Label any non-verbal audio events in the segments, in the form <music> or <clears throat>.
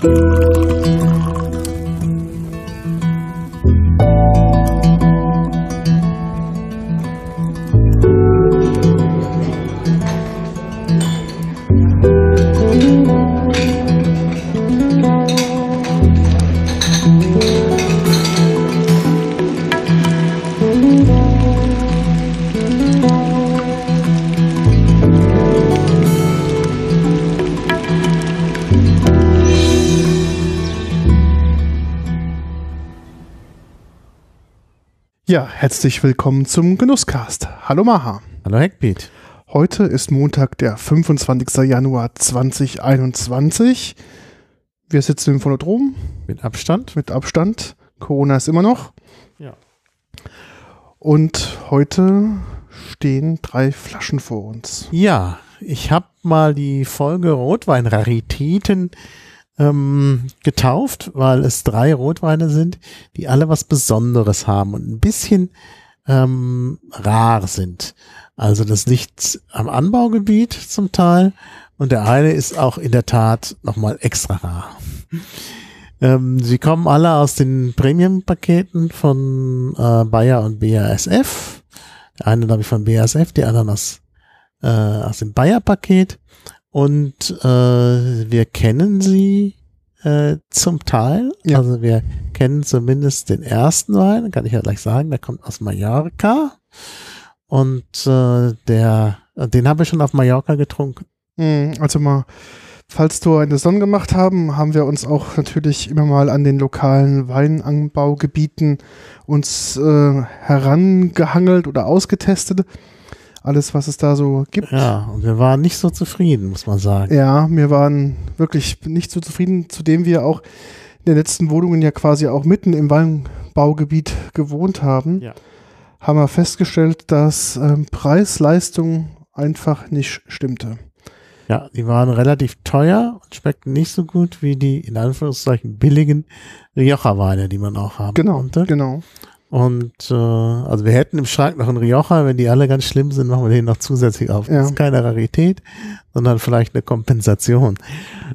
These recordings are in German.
Bye. Ja, herzlich willkommen zum Genusscast. Hallo Maha. Hallo Heckbeat. Heute ist Montag, der 25. Januar 2021. Wir sitzen im Phonodrom. Mit Abstand? Mit Abstand. Corona ist immer noch. Ja. Und heute stehen drei Flaschen vor uns. Ja, ich habe mal die Folge Rotweinraritäten ähm, getauft, weil es drei Rotweine sind, die alle was Besonderes haben und ein bisschen ähm, rar sind. Also das liegt am Anbaugebiet zum Teil und der eine ist auch in der Tat nochmal extra rar. <laughs> Ähm, sie kommen alle aus den Premium-Paketen von äh, Bayer und BASF. Der eine, glaube ich, von BASF, die anderen aus, äh, aus dem Bayer-Paket. Und äh, wir kennen sie äh, zum Teil. Ja. Also wir kennen zumindest den ersten Wein, kann ich ja gleich sagen, der kommt aus Mallorca. Und äh, der, den habe ich schon auf Mallorca getrunken. Hm, also mal, falls du eine Sonne gemacht haben, haben wir uns auch natürlich immer mal an den lokalen Weinanbaugebieten uns äh, herangehangelt oder ausgetestet alles, was es da so gibt. Ja, und wir waren nicht so zufrieden, muss man sagen. Ja, wir waren wirklich nicht so zufrieden, zudem wir auch in den letzten Wohnungen ja quasi auch mitten im Weinbaugebiet gewohnt haben. Ja. Haben wir festgestellt, dass ähm, Preis-Leistung einfach nicht stimmte. Ja, die waren relativ teuer und schmeckten nicht so gut wie die in Anführungszeichen billigen Rioja-Weine, die man auch haben genau, konnte. Genau. Und äh, also wir hätten im Schrank noch einen Rioja, wenn die alle ganz schlimm sind, machen wir den noch zusätzlich auf. Ja. Das ist keine Rarität, sondern vielleicht eine Kompensation.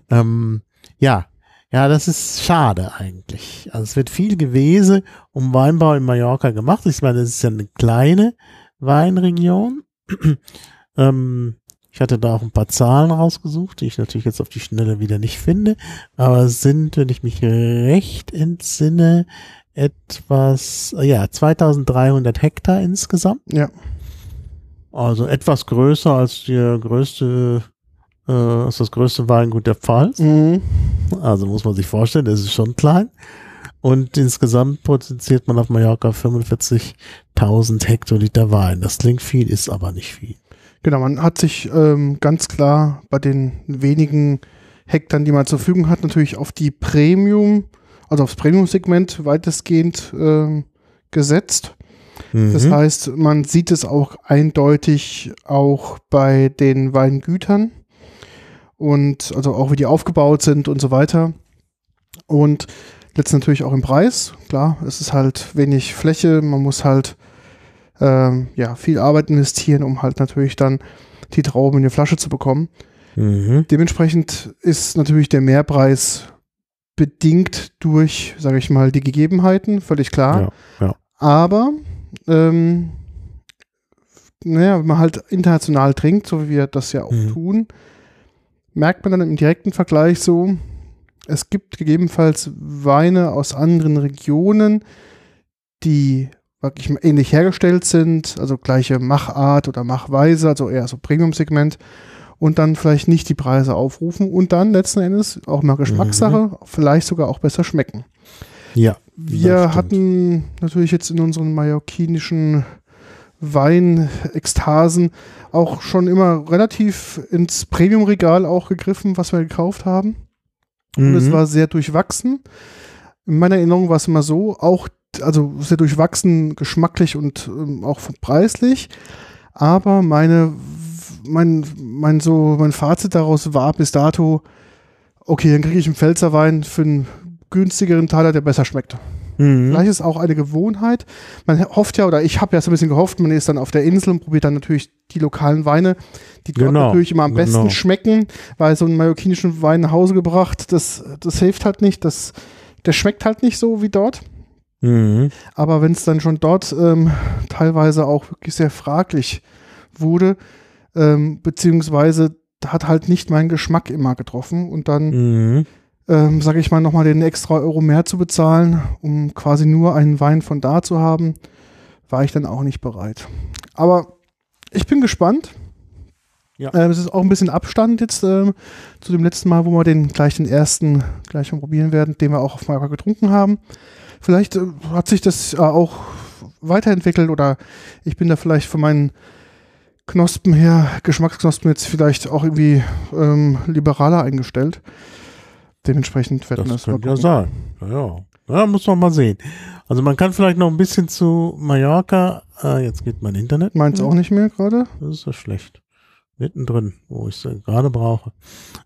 Ähm, ja, ja, das ist schade eigentlich. Also es wird viel Gewese um Weinbau in Mallorca gemacht. Ich meine, das ist ja eine kleine Weinregion. <clears throat> ähm, ich hatte da auch ein paar Zahlen rausgesucht, die ich natürlich jetzt auf die Schnelle wieder nicht finde. Aber es sind, wenn ich mich recht entsinne, etwas, ja, 2300 Hektar insgesamt. Ja. Also etwas größer als die größte, äh, als das größte Weingut der Pfalz. Mhm. Also muss man sich vorstellen, das ist schon klein. Und insgesamt produziert man auf Mallorca 45.000 Hektoliter Wein. Das klingt viel, ist aber nicht viel. Genau, man hat sich ähm, ganz klar bei den wenigen Hektar, die man zur Verfügung hat, natürlich auf die Premium- also aufs Premium-Segment weitestgehend äh, gesetzt. Mhm. Das heißt, man sieht es auch eindeutig auch bei den Weingütern und also auch wie die aufgebaut sind und so weiter. Und letztendlich natürlich auch im Preis. Klar, es ist halt wenig Fläche, man muss halt ähm, ja, viel Arbeit investieren, um halt natürlich dann die Trauben in die Flasche zu bekommen. Mhm. Dementsprechend ist natürlich der Mehrpreis bedingt durch, sage ich mal, die Gegebenheiten, völlig klar. Ja, ja. Aber ähm, naja, wenn man halt international trinkt, so wie wir das ja auch mhm. tun, merkt man dann im direkten Vergleich so, es gibt gegebenenfalls Weine aus anderen Regionen, die wirklich ähnlich hergestellt sind, also gleiche Machart oder Machweise, also eher so Premium-Segment und dann vielleicht nicht die Preise aufrufen und dann letzten Endes auch mal Geschmackssache, mhm. vielleicht sogar auch besser schmecken. Ja. Wir hatten natürlich jetzt in unseren mallorquinischen Weinekstasen auch schon immer relativ ins Premium-Regal auch gegriffen, was wir gekauft haben. Und mhm. es war sehr durchwachsen. In meiner Erinnerung war es immer so, auch, also sehr durchwachsen, geschmacklich und ähm, auch preislich. Aber meine mein, mein, so, mein Fazit daraus war bis dato, okay, dann kriege ich einen Pfälzerwein für einen günstigeren Taler, der besser schmeckt. Mhm. Vielleicht ist es auch eine Gewohnheit. Man hofft ja, oder ich habe ja so ein bisschen gehofft, man ist dann auf der Insel und probiert dann natürlich die lokalen Weine, die dort Genau, natürlich immer am besten genau. schmecken, weil so einen mallorquinischen Wein nach Hause gebracht, das, das hilft halt nicht, das, der schmeckt halt nicht so wie dort. Mhm. Aber wenn es dann schon dort ähm, teilweise auch wirklich sehr fraglich wurde, ähm, beziehungsweise hat halt nicht meinen Geschmack immer getroffen und dann Mhm. ähm, sage ich mal, nochmal den extra Euro mehr zu bezahlen, um quasi nur einen Wein von da zu haben, war ich dann auch nicht bereit. Aber ich bin gespannt. Ja. Ähm, es ist auch ein bisschen Abstand jetzt ähm, zu dem letzten Mal, wo wir den gleich den ersten gleich mal probieren werden, den wir auch auf Mallorca getrunken haben. Vielleicht äh, hat sich das äh, auch weiterentwickelt oder ich bin da vielleicht von meinen Knospen her, Geschmacksknospen jetzt vielleicht auch irgendwie ähm, liberaler eingestellt. Dementsprechend werden Das das könnte ja sein. Ja, ja. ja, muss man mal sehen. Also man kann vielleicht noch ein bisschen zu Mallorca. Äh, jetzt geht mein Internet. Meins auch nicht mehr gerade. Das ist ja schlecht. Mittendrin, wo ich es gerade brauche.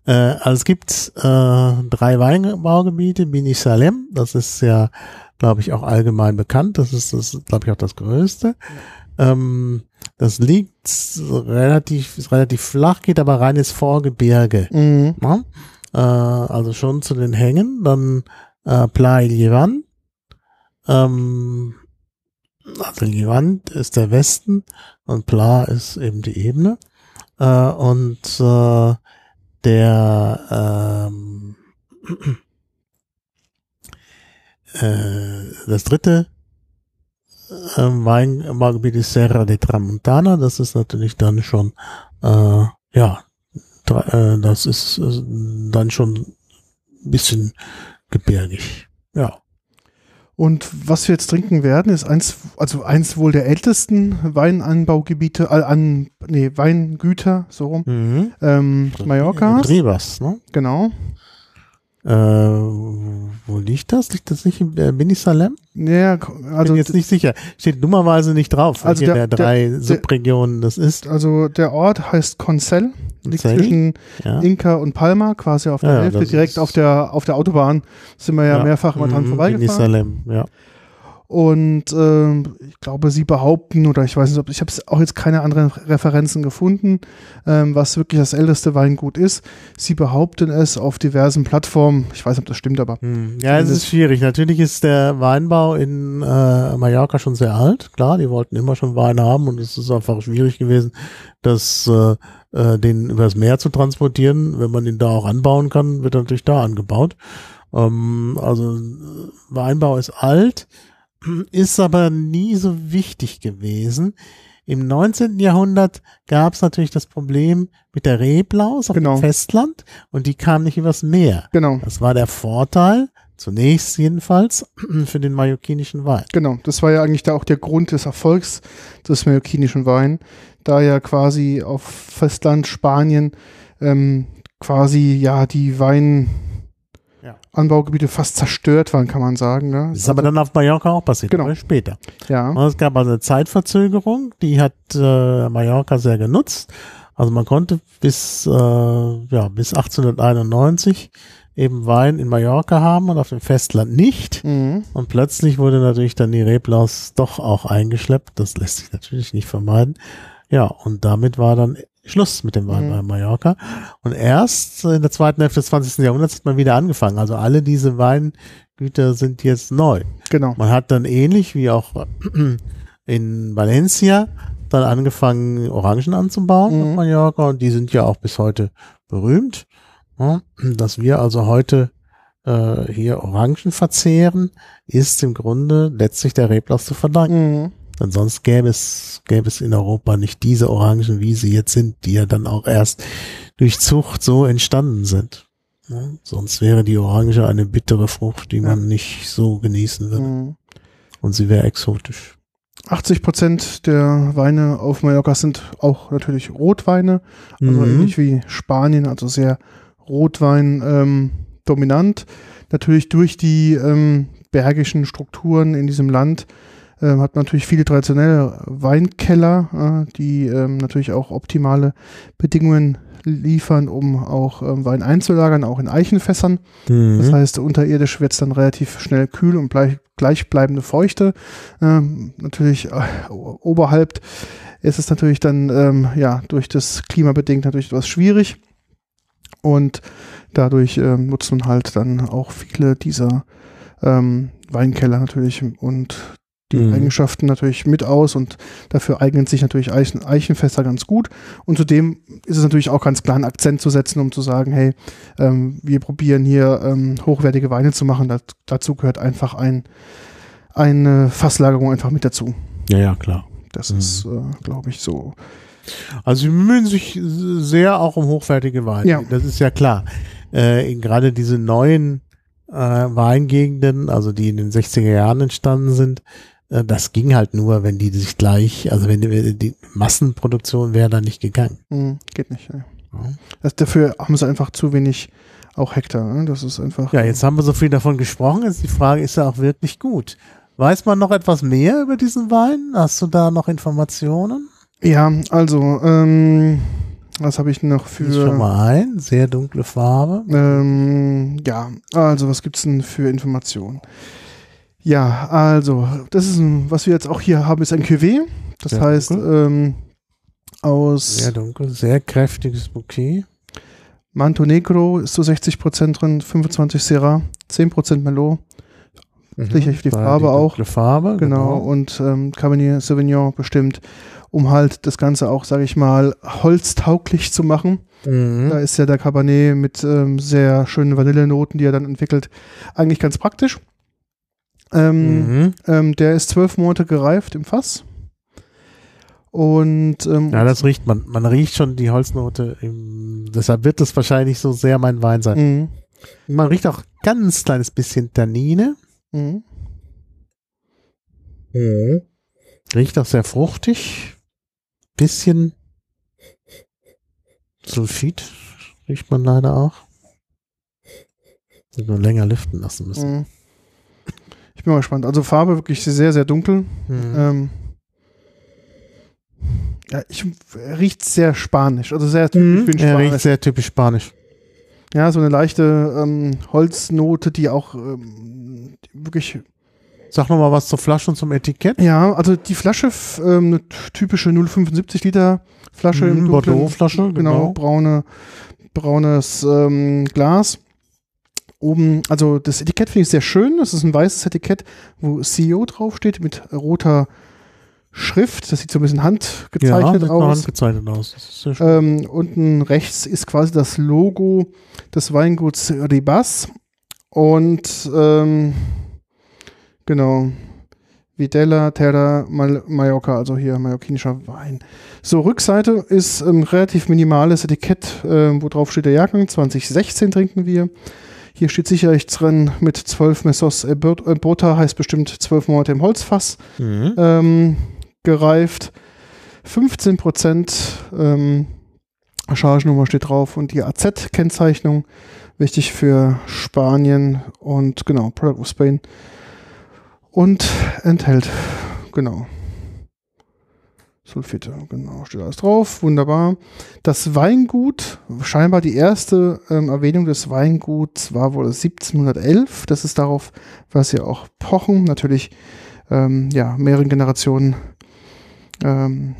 Äh, also es gibt äh, drei Weinbaugebiete. Bini Salem, das ist ja, glaube ich, auch allgemein bekannt. Das ist, das glaube ich, auch das größte. Ähm, das liegt relativ, relativ flach, geht aber rein ins Vorgebirge. Mhm. Äh, also schon zu den Hängen. Dann äh, Playa Llevan. Ähm, also Levant ist der Westen und Pla ist eben die Ebene. Äh, und äh, der ähm, <clears throat> äh, das dritte ähm, Weinbaugebiet ist Serra de Tramontana. Das ist natürlich dann schon äh, ja äh, das ist äh, dann schon ein bisschen gebirgig. Ja. Und was wir jetzt trinken werden, ist eins, also eins wohl der ältesten Weinanbaugebiete, äh, an, nee, Weingüter, so rum, Mhm. ähm, Mallorca, Rivas, ne? genau. Äh, wo liegt das? Liegt das nicht in äh, Benisalem? Ja, Also Bin jetzt nicht sicher. Steht dummerweise nicht drauf, Also welche der- der, drei Subregionen das ist. also der Ort heißt Concel, liegt Concel? zwischen Ja. Inka und Palma, quasi auf der Ja, ja, Hälfte, direkt auf der, auf der Autobahn sind wir ja, mehrfach immer dran Mhm, vorbeigefahren. Benisalem, ja. Und ähm, ich glaube, sie behaupten, oder ich weiß nicht, ob ich habe auch jetzt keine anderen Referenzen gefunden, ähm, was wirklich das älteste Weingut ist. Sie behaupten es auf diversen Plattformen. Ich weiß nicht, ob das stimmt, aber Hm, Ja, es ist schwierig. Natürlich ist der Weinbau in äh, Mallorca schon sehr alt. Klar, die wollten immer schon Wein haben und es ist einfach schwierig gewesen, das äh, äh, den übers Meer zu transportieren. Wenn man den da auch anbauen kann, wird er natürlich da angebaut. Ähm, also äh, Weinbau ist alt, ist aber nie so wichtig gewesen. Im 19. Jahrhundert gab es natürlich das Problem mit der Reblaus auf Genau. dem Festland und die kam nicht übers Meer. genau, Das war der Vorteil, zunächst jedenfalls, <clears throat> für den mallorquinischen Wein. genau. Das war ja eigentlich da auch der Grund des Erfolgs des mallorquinischen Wein, da ja quasi auf Festland Spanien ähm, quasi ja die Weinanbaugebiete Ja. fast zerstört waren, kann man sagen. Ne? Das ist aber dann auf Mallorca auch passiert, Genau. später. ja. Und es gab also eine Zeitverzögerung, die hat äh, Mallorca sehr genutzt. Also man konnte bis, äh, ja, bis 1891 eben Wein in Mallorca haben und auf dem Festland nicht. Mhm. Und plötzlich wurde natürlich dann die Reblaus doch auch eingeschleppt. Das lässt sich natürlich nicht vermeiden. Ja, und damit war dann Schluss mit dem Wein Mhm. bei Mallorca. Und erst in der zweiten Hälfte des 20. Jahrhunderts hat man wieder angefangen. Also alle diese Weingüter sind jetzt neu. Genau. Man hat dann ähnlich wie auch <clears throat> in Valencia dann angefangen, Orangen anzubauen Mhm. auf Mallorca und die sind ja auch bis heute berühmt. Ja, dass wir also heute äh, hier Orangen verzehren, ist im Grunde letztlich der Reblaus zu verdanken. Mhm. Denn sonst gäbe es, gäbe es in Europa nicht diese Orangen, wie sie jetzt sind, die ja dann auch erst durch Zucht so entstanden sind. Ja, sonst wäre die Orange eine bittere Frucht, die man nicht so genießen würde. Mhm. Und sie wäre exotisch. 80 Prozent der Weine auf Mallorca sind auch natürlich Rotweine, also Mhm. ähnlich wie Spanien, also sehr Rotwein ähm, dominant. Natürlich durch die ähm, bergischen Strukturen in diesem Land ähm, hat natürlich viele traditionelle Weinkeller, äh, die ähm, natürlich auch optimale Bedingungen liefern, um auch ähm, Wein einzulagern, auch in Eichenfässern. Mhm. Das heißt, unterirdisch wird es dann relativ schnell kühl und bleib, gleichbleibende Feuchte. Ähm, natürlich äh, oberhalb ist es natürlich dann ähm, ja durch das Klima bedingt natürlich etwas schwierig. Und dadurch ähm, nutzt man halt dann auch viele dieser ähm, Weinkeller natürlich und die Mhm. Eigenschaften natürlich mit aus und dafür eignen sich natürlich Eichen, Eichenfässer ganz gut. Und zudem ist es natürlich auch ganz klar einen Akzent zu setzen, um zu sagen, hey, ähm, wir probieren hier ähm, hochwertige Weine zu machen. Dat, dazu gehört einfach ein, eine Fasslagerung einfach mit dazu. Ja, ja, klar. Das Mhm. ist, äh, glaube ich, so. Also sie bemühen sich sehr auch um hochwertige Weine. Ja. Das ist ja klar. Äh, gerade diese neuen äh, Weingegenden, also die in den 60er Jahren entstanden sind, das ging halt nur, wenn die sich gleich, also wenn die, die Massenproduktion wäre da nicht gegangen. Hm, geht nicht. Ja. Ja. Das, dafür haben sie einfach zu wenig auch Hektar. Ne? Das ist einfach. Ja, jetzt haben wir so viel davon gesprochen. Jetzt die Frage, ist er auch wirklich gut? Weiß man noch etwas mehr über diesen Wein? Hast du da noch Informationen? Ja, also, ähm, was habe ich noch Ist schon für. mal ein, sehr dunkle Farbe. Ähm, ja, also, was gibt's denn für Informationen? Ja, also, das ist ein, was wir jetzt auch hier haben, ist ein Cuvée. Das Sehr heißt, ähm, aus Sehr dunkel, sehr kräftiges Bouquet. Manto Negro ist so 60% drin, 25 Syrah, 10% Merlot, Sicherlich die Farbe auch. dunkle Farbe, genau, und ähm, Cabernet Sauvignon bestimmt, um halt das Ganze auch, sage ich mal, holztauglich zu machen. Mhm. Da ist ja der Cabernet mit ähm, sehr schönen Vanillenoten, die er dann entwickelt, eigentlich ganz praktisch. Ähm, Mhm. ähm, der ist zwölf Monate gereift im Fass. Und ähm, Ja, das riecht man. Man riecht schon die Holznote. Im, deshalb wird es wahrscheinlich so sehr mein Wein sein. Mhm. Man riecht auch ganz kleines bisschen Tannine. Mhm. Riecht auch sehr fruchtig. Bisschen Sulfid riecht man leider auch. Nur länger lüften lassen müssen. Mhm. Ich bin mal gespannt. Also Farbe wirklich sehr, sehr dunkel. Mhm. Ähm, ja, ich riecht sehr spanisch, also sehr typisch für den Er riecht Spanisch. sehr typisch spanisch. Ja, so eine leichte ähm, Holznote, die auch ähm, wirklich Sag noch mal was zur Flasche und zum Etikett. Ja, also die Flasche, ähm, eine typische 0,75 Liter Flasche Mhm, im Bordeaux-Flasche, genau, genau. braune, braunes ähm, Glas. Oben, also das Etikett finde ich sehr schön. Das ist ein weißes Etikett, wo CEO draufsteht mit roter Schrift. Das sieht so ein bisschen handgezeichnet noch aus. handgezeichnet aus. Das ist sehr schön. Ähm, unten rechts ist quasi das Logo des Weinguts Ribas. Und ähm, genau, Videla Terra Mal Mallorca, also hier mallorquinischer Wein. So, Rückseite ist ein relativ minimales Etikett, ähm, wo drauf steht der Jahrgang. 2016 trinken wir. Hier steht sicherlich drin mit 12 Messos Bota, heißt bestimmt 12 Monate im Holzfass Mhm. ähm, gereift. 15 Prozent ähm, Chargennummer steht drauf und die AZ-Kennzeichnung. Wichtig für Spanien und genau, Product of Spain. Und enthält, genau. Sulfite, genau, steht alles drauf, wunderbar. Das Weingut, scheinbar die erste ähm, Erwähnung des Weinguts war wohl 1711. Das ist darauf, was sie auch pochen. Natürlich, ähm, ja, mehreren Generationen ähm,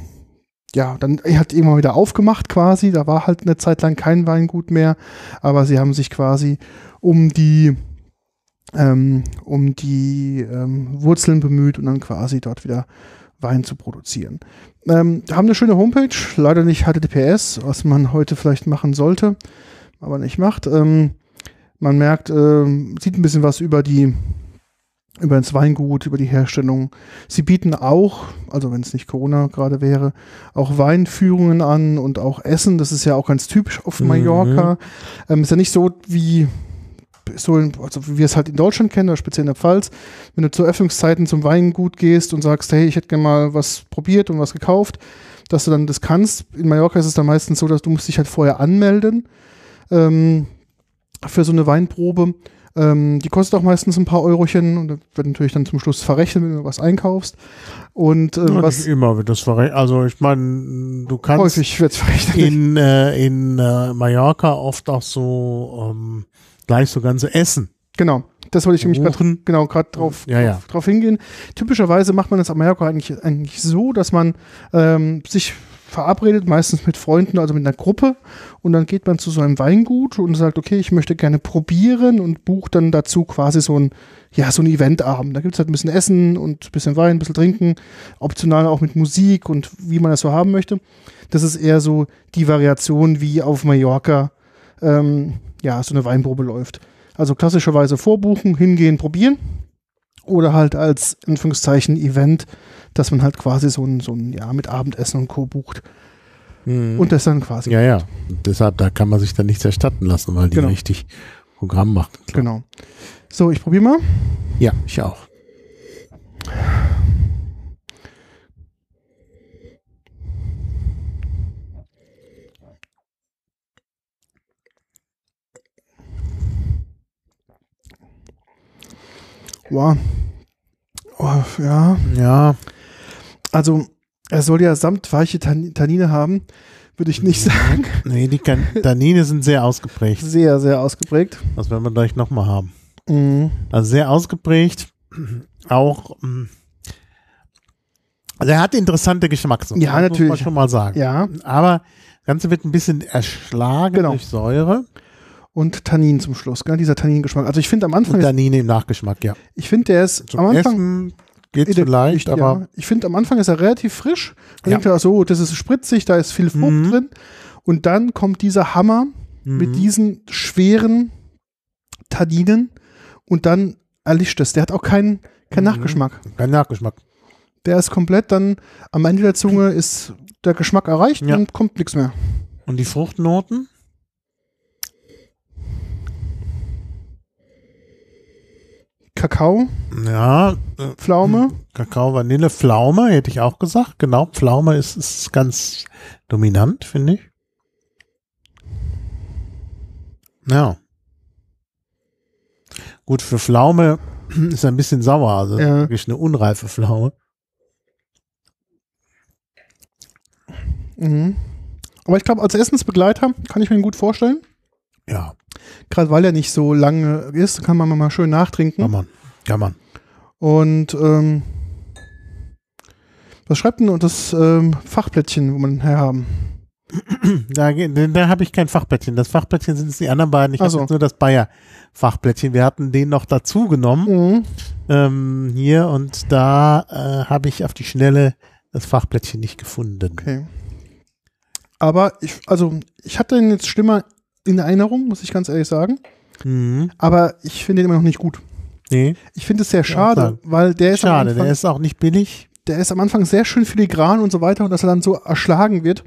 ja, dann hat irgendwann wieder aufgemacht quasi. Da war halt eine Zeit lang kein Weingut mehr, aber sie haben sich quasi um die ähm, um die ähm, Wurzeln bemüht und dann quasi dort wieder Wein zu produzieren. Ähm, haben eine schöne Homepage, leider nicht HTTPS, was man heute vielleicht machen sollte, aber nicht macht. Ähm, man merkt, ähm, sieht ein bisschen was über die über das Weingut, über die Herstellung. Sie bieten auch, also wenn es nicht Corona gerade wäre, auch Weinführungen an und auch Essen. Das ist ja auch ganz typisch auf Mhm. Mallorca. Ähm, ist ja nicht so wie so in, also wie wir es halt in Deutschland kennen, oder speziell in der Pfalz, wenn du zu Öffnungszeiten zum Weingut gehst und sagst, hey, ich hätte gerne mal was probiert und was gekauft, dass du dann das kannst. In Mallorca ist es dann meistens so, dass du musst dich halt vorher anmelden ähm, für so eine Weinprobe. Ähm, die kostet auch meistens ein paar Eurochen und wird natürlich dann zum Schluss verrechnet, wenn du was einkaufst. Und äh, Ja, was nicht immer wird das verrechnet. Also ich meine, du kannst häufig wird verrechnet. in, äh, in äh, Mallorca oft auch so ähm, gleich so ganze Essen. Genau. Das wollte ich nämlich Buchen. genau gerade drauf, Ja, ja. drauf, drauf hingehen. Typischerweise macht man das am Mallorca eigentlich, eigentlich so, dass man ähm, sich verabredet, meistens mit Freunden, also mit einer Gruppe, und dann geht man zu so einem Weingut und sagt, okay, ich möchte gerne probieren und bucht dann dazu quasi so ein, ja, so ein Eventabend. Da gibt es halt ein bisschen Essen und ein bisschen Wein, ein bisschen Trinken, optional auch mit Musik und wie man das so haben möchte. Das ist eher so die Variation, wie auf Mallorca ähm, ja, so eine Weinprobe läuft. Also klassischerweise vorbuchen, hingehen, probieren. Oder halt als, Anführungszeichen, Event, dass man halt quasi so ein, so ein, ja, mit Abendessen und Co. bucht. Und das dann quasi. ja, ja. Deshalb, da kann man sich dann nichts erstatten lassen, weil die Genau. richtig Programm machen. Genau. So, ich probiere mal. Ja, ich auch. Wow. Oh, ja. Ja, Also, er soll ja samtweiche Tan Tannine haben. Würde ich nicht sagen. nee, die kan <laughs> Tannine sind sehr ausgeprägt. Sehr, sehr ausgeprägt. Das werden wir gleich nochmal haben. Mhm. Also sehr ausgeprägt. Auch, mm, also er hat interessante Geschmacksnoten. Ja, das Muss man natürlich. schon mal sagen. Ja. Aber das Ganze wird ein bisschen erschlagen Genau. durch Säure Und Tannin zum Schluss, gell? dieser Tanningeschmack. Also ich finde am Anfang, und Tannine im Nachgeschmack, ja. ich finde, der ist Zum am Anfang, Essen geht Ich- vielleicht, ich, aber ja, ich finde, am Anfang ist er relativ frisch. Man Ja. denkt ja so, das ist spritzig, da ist viel Frucht Mhm. drin. Und dann kommt dieser Hammer mit Mhm. diesen schweren Tanninen und dann erlischt es. Der hat auch keinen keinen Mhm. Nachgeschmack. kein Nachgeschmack. Der ist komplett dann am Ende der Zunge ist der Geschmack erreicht Ja. und kommt nichts mehr. Und die Fruchtnoten? Kakao, Ja, äh, Pflaume, Kakao, Vanille, Pflaume, hätte ich auch gesagt. Genau, Pflaume ist, ist ganz dominant, finde ich. Ja. Gut, für Pflaume <clears throat> ist ein bisschen sauer, also Ja. wirklich eine unreife Pflaume. Mhm. Aber ich glaube, als Essensbegleiter kann ich mir ihn gut vorstellen. Ja, Gerade weil er nicht so lange ist, kann man mal schön nachtrinken. kann man. Kann man. Und ähm, was schreibt denn das ähm, Fachblättchen, wo man herhaben? <clears throat> Da, da, habe ich kein Fachblättchen. Das Fachblättchen sind es die anderen beiden. Ich Ach habe nur das Bayer-Fachblättchen. Wir hatten den noch dazu genommen. Mhm. ähm, hier und da äh, habe ich auf die Schnelle das Fachblättchen nicht gefunden. Okay. Aber ich, also ich hatte ihn jetzt schlimmer in Erinnerung, muss ich ganz ehrlich sagen. Mhm. Aber ich finde ihn immer noch nicht gut. Nee, Ich finde es sehr schade, sagen. weil der ist, am schade, Anfang, der ist auch nicht billig. der ist am Anfang sehr schön filigran und so weiter und dass er dann so erschlagen wird.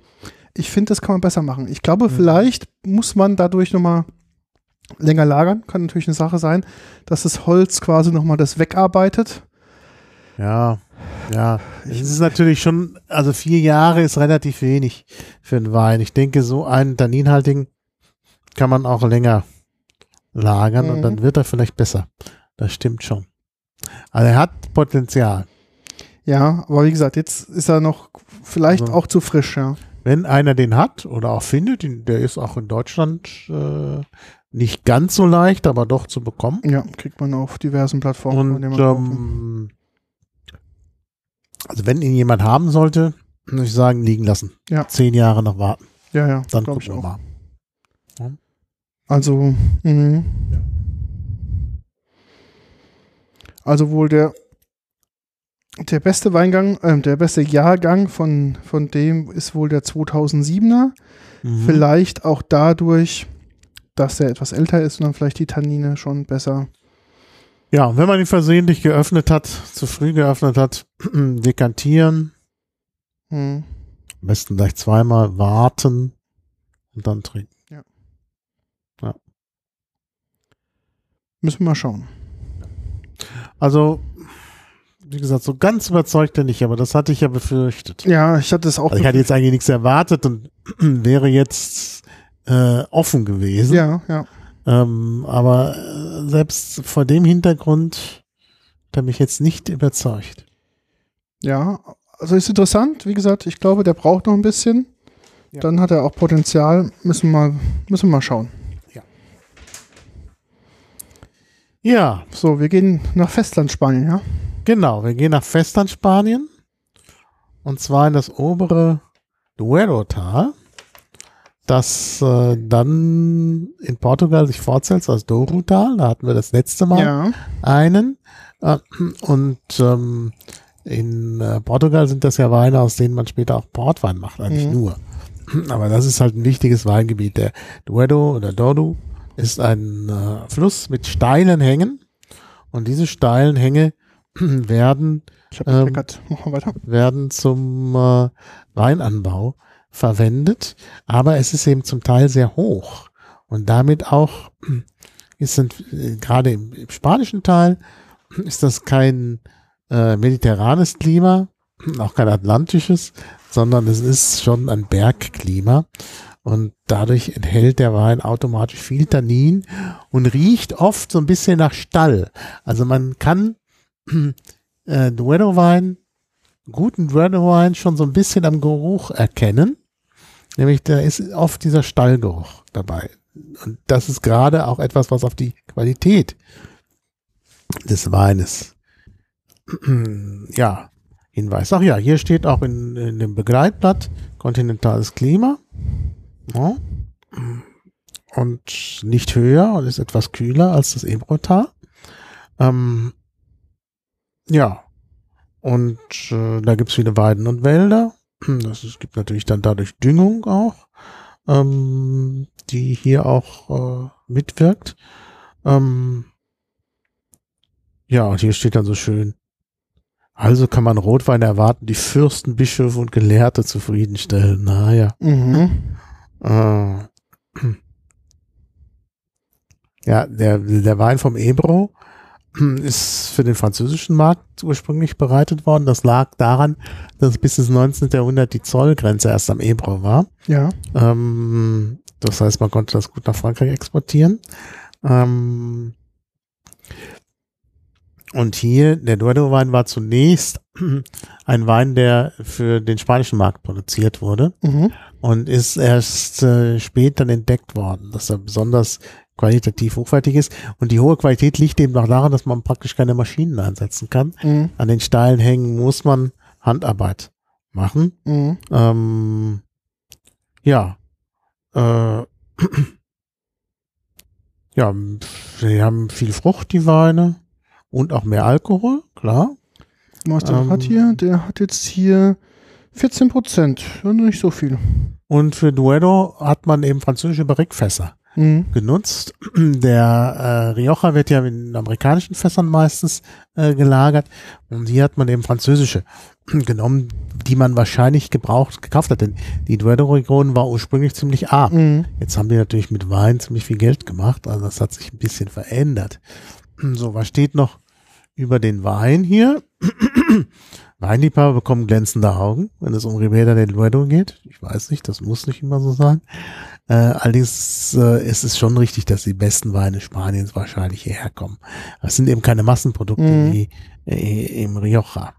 Ich finde, das kann man besser machen. Ich glaube, Mhm. vielleicht muss man dadurch nochmal länger lagern. Kann natürlich eine Sache sein, dass das Holz quasi nochmal das wegarbeitet. Ja, ja. Es ist natürlich schon, also vier Jahre ist relativ wenig für einen Wein. Ich denke, so einen tanninhaltigen kann man auch länger lagern und Mhm. dann wird er vielleicht besser. Das stimmt schon. Also er hat Potenzial. Ja, aber wie gesagt, jetzt ist er noch vielleicht Also- auch zu frisch, ja. Wenn einer den hat oder auch findet, der ist auch in Deutschland äh, nicht ganz so leicht, aber doch zu bekommen. Ja, kriegt man auf diversen Plattformen. Und ähm, also wenn ihn jemand haben sollte, muss ich sagen, liegen lassen. Ja. Zehn Jahre noch warten. ja, ja, Dann gucken wir mal. Also, mhm. also wohl der der beste Weingang, ähm, der beste Jahrgang von, von dem ist wohl der 2007er. Mhm. Vielleicht auch dadurch, dass er etwas älter ist und dann vielleicht die Tannine schon besser. Ja, wenn man ihn versehentlich geöffnet hat, zu früh geöffnet hat, <clears throat> dekantieren, Hm. am besten gleich zweimal warten und dann trinken. Müssen wir mal schauen. Also, wie gesagt, so ganz überzeugt er nicht, aber das hatte ich ja befürchtet. Ja, ich hatte es auch. Also ich hatte jetzt eigentlich nichts erwartet und <clears throat> wäre jetzt äh, offen gewesen. ja, ja. Ähm, aber äh, selbst vor dem Hintergrund hat er mich jetzt nicht überzeugt. Ja, also ist interessant. Wie gesagt, ich glaube, der braucht noch ein bisschen. Ja. Dann hat er auch Potenzial. Müssen wir mal, müssen wir mal schauen. Ja, So, wir gehen nach Festlandspanien, ja? genau. Wir gehen nach Festlandspanien. Und zwar in das obere Duero-Tal, das äh, dann in Portugal sich fortsetzt als Douro-Tal. Da hatten wir das letzte Mal Ja. einen. Äh, Und ähm, in äh, Portugal sind das ja Weine, aus denen man später auch Portwein macht, eigentlich Mhm. nur. Aber das ist halt ein wichtiges Weingebiet. Der Duero oder Douro ist ein äh, Fluss mit steilen Hängen. Und diese steilen Hänge <clears throat> werden Ähm, werden zum äh, Weinanbau verwendet, aber es ist eben zum Teil sehr hoch. Und damit auch <clears throat> ist sind äh, gerade im, im spanischen Teil <clears throat> ist das kein äh, mediterranes Klima, auch kein atlantisches, sondern es ist schon ein Bergklima und dadurch enthält der Wein automatisch viel Tannin und riecht oft so ein bisschen nach Stall. Also man kann <clears throat> äh, Duero-Wein guten Duero-Wein schon so ein bisschen am Geruch erkennen. Nämlich da ist oft dieser Stallgeruch dabei. Und das ist gerade auch etwas, was auf die Qualität des Weines <clears throat> ja hinweist. Ach ja, hier steht auch in, in dem Begleitblatt kontinentales Klima. Ja. Und nicht höher und ist etwas kühler als das Ebrotal. Ähm, ja, und äh, da gibt's viele Weiden und Wälder. Das, es gibt natürlich dann dadurch Düngung auch, ähm, die hier auch äh, mitwirkt. Ähm, ja, und hier steht dann so schön, also kann man Rotwein erwarten, die Fürsten, Bischöfe und Gelehrte zufriedenstellen. Naja. Mhm. Äh, ja, der, der Wein vom Ebro ist für den französischen Markt ursprünglich bereitet worden. Das lag daran, dass bis ins 19. Jahrhundert die Zollgrenze erst am Ebro war. Ja. Ähm, das heißt, man konnte das gut nach Frankreich exportieren. Ähm, und hier, der Duero-Wein war zunächst ein Wein, der für den spanischen Markt produziert wurde Mhm. und ist erst äh, spät dann entdeckt worden, dass er besonders qualitativ hochwertig ist. Und die hohe Qualität liegt eben auch daran, dass man praktisch keine Maschinen einsetzen kann. Mhm. An den steilen Hängen muss man Handarbeit machen. Mhm. Ähm, ja. Äh, <clears throat> ja, sie haben viel Frucht, die Weine. Und auch mehr Alkohol, klar. Der Ähm, hat hier? Der hat jetzt hier 14 Prozent. Nicht so viel. Und für Duero hat man eben französische Barrikfässer Mhm. genutzt. <clears throat> Der äh, Rioja wird ja in amerikanischen Fässern meistens äh, gelagert. Und hier hat man eben französische <clears throat> genommen, die man wahrscheinlich gebraucht, gekauft hat. Denn die Duero-Region war ursprünglich ziemlich arm. Mhm. Jetzt haben die natürlich mit Wein ziemlich viel Geld gemacht, also das hat sich ein bisschen verändert. <clears throat> So, was steht noch über den Wein hier? <clears throat> Weinliebhaber bekommen glänzende Augen, wenn es um Ribera del Duero geht. Ich weiß nicht, das muss nicht immer so sein. Äh, allerdings äh, ist es schon richtig, dass die besten Weine Spaniens wahrscheinlich hierher kommen. Das sind eben keine Massenprodukte Mhm. wie äh, im Rioja.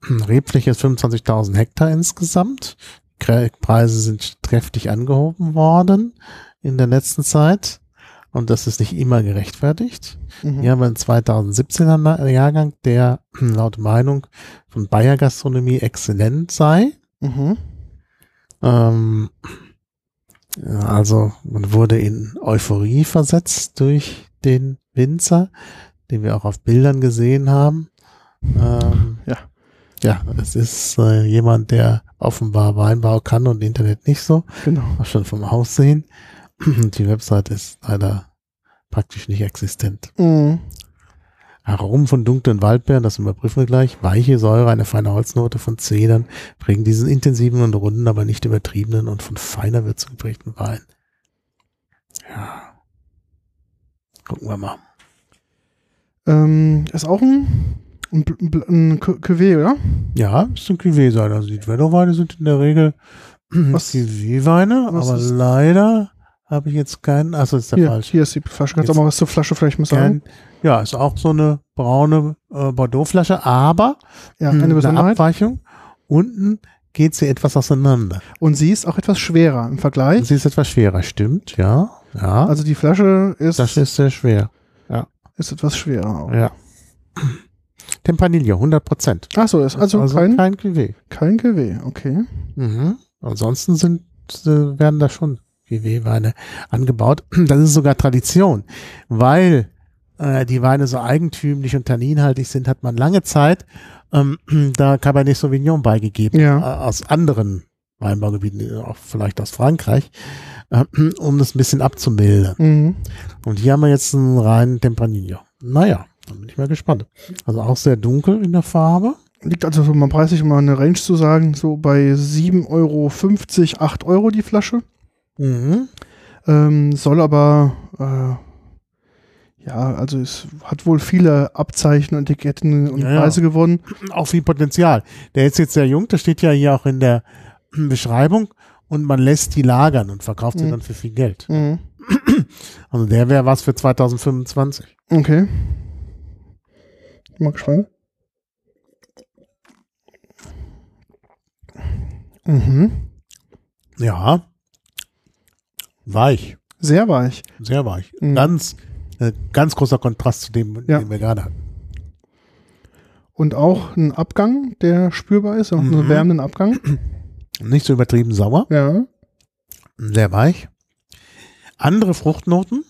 <clears throat> Rebfläche ist 25.000 Hektar insgesamt. Preise sind kräftig angehoben worden in der letzten Zeit. Und das ist nicht immer gerechtfertigt. Mhm. Hier haben wir einen 2017er Na- Jahrgang, der laut Meinung von Bayer Gastronomie exzellent sei. Mhm. Ähm, also man wurde in Euphorie versetzt durch den Winzer, den wir auch auf Bildern gesehen haben. Ähm, Ja. Ja, es ist äh, jemand, der offenbar Weinbau kann und Internet nicht so, Genau. auch schon vom Aussehen. <clears throat> Die Website ist leider praktisch nicht existent. Mhm. Aromen von dunklen Waldbeeren, das überprüfen wir gleich. Weiche Säure, eine feine Holznote von Zedern prägen diesen intensiven und runden, aber nicht übertriebenen und von feiner Würzung geprägten Wein. Ja. Gucken wir mal. Ähm, ist auch ein, ein, ein, Cuvée, oder? Ja, ist ein Cuvée sein. Also die Dweller-Weine sind in der Regel Was- Cuvée-Weine, aber leider habe ich jetzt keinen. Also ist der Hier, falsch. hier ist die Flasche. Kannst du Jetzt- auch mal was zur Flasche vielleicht mal sagen? Kein, ja, ist auch so eine braune äh, Bordeaux-Flasche, aber Ja, eine Besonderheit. Abweichung. Unten geht sie etwas auseinander. Und sie ist auch etwas schwerer im Vergleich. Sie ist etwas schwerer, stimmt, ja. Ja, Also die Flasche ist, das ist sehr schwer. ist etwas schwerer. Auch. Ja. Tempranillo, 100 Prozent. Ach so, ist also, also kein, kein Cuvée. kein GW, okay. Mhm. Ansonsten sind, äh, werden da schon Cuvée-Weine angebaut. <clears throat> Das ist sogar Tradition, weil äh, die Weine so eigentümlich und tanninhaltig sind, hat man lange Zeit ähm, <clears throat> da Cabernet Sauvignon beigegeben, Ja. äh, aus anderen Weinbaugebieten, äh, auch vielleicht aus Frankreich, äh, <clears throat> um das ein bisschen abzumildern. Mhm. Und hier haben wir jetzt einen reinen Tempranillo. Naja, da bin ich mal gespannt. Also auch sehr dunkel in der Farbe. Liegt also so mal preislich, um mal eine Range zu sagen, so bei 7,50 Euro, 8 Euro die Flasche. Mhm. Ähm, soll aber, äh, ja, also es hat wohl viele Abzeichen und Etiketten und Ja, ja. Preise gewonnen. auch viel Potenzial. Der ist jetzt sehr jung, das steht ja hier auch in der <clears throat> Beschreibung und man lässt die lagern und verkauft sie Mhm. dann für viel Geld. Mhm. <clears throat> Also der wäre was für 2025. Okay. Mal gespannt. Mhm. Ja. Weich, Sehr weich. sehr weich. Mhm. Ganz, äh, ganz großer Kontrast zu dem, Ja. den wir gerade hatten. Und auch ein Abgang, der spürbar ist, auch einen Mhm. wärmenden Abgang. Nicht so übertrieben sauer, Ja. sehr weich. Andere Fruchtnoten,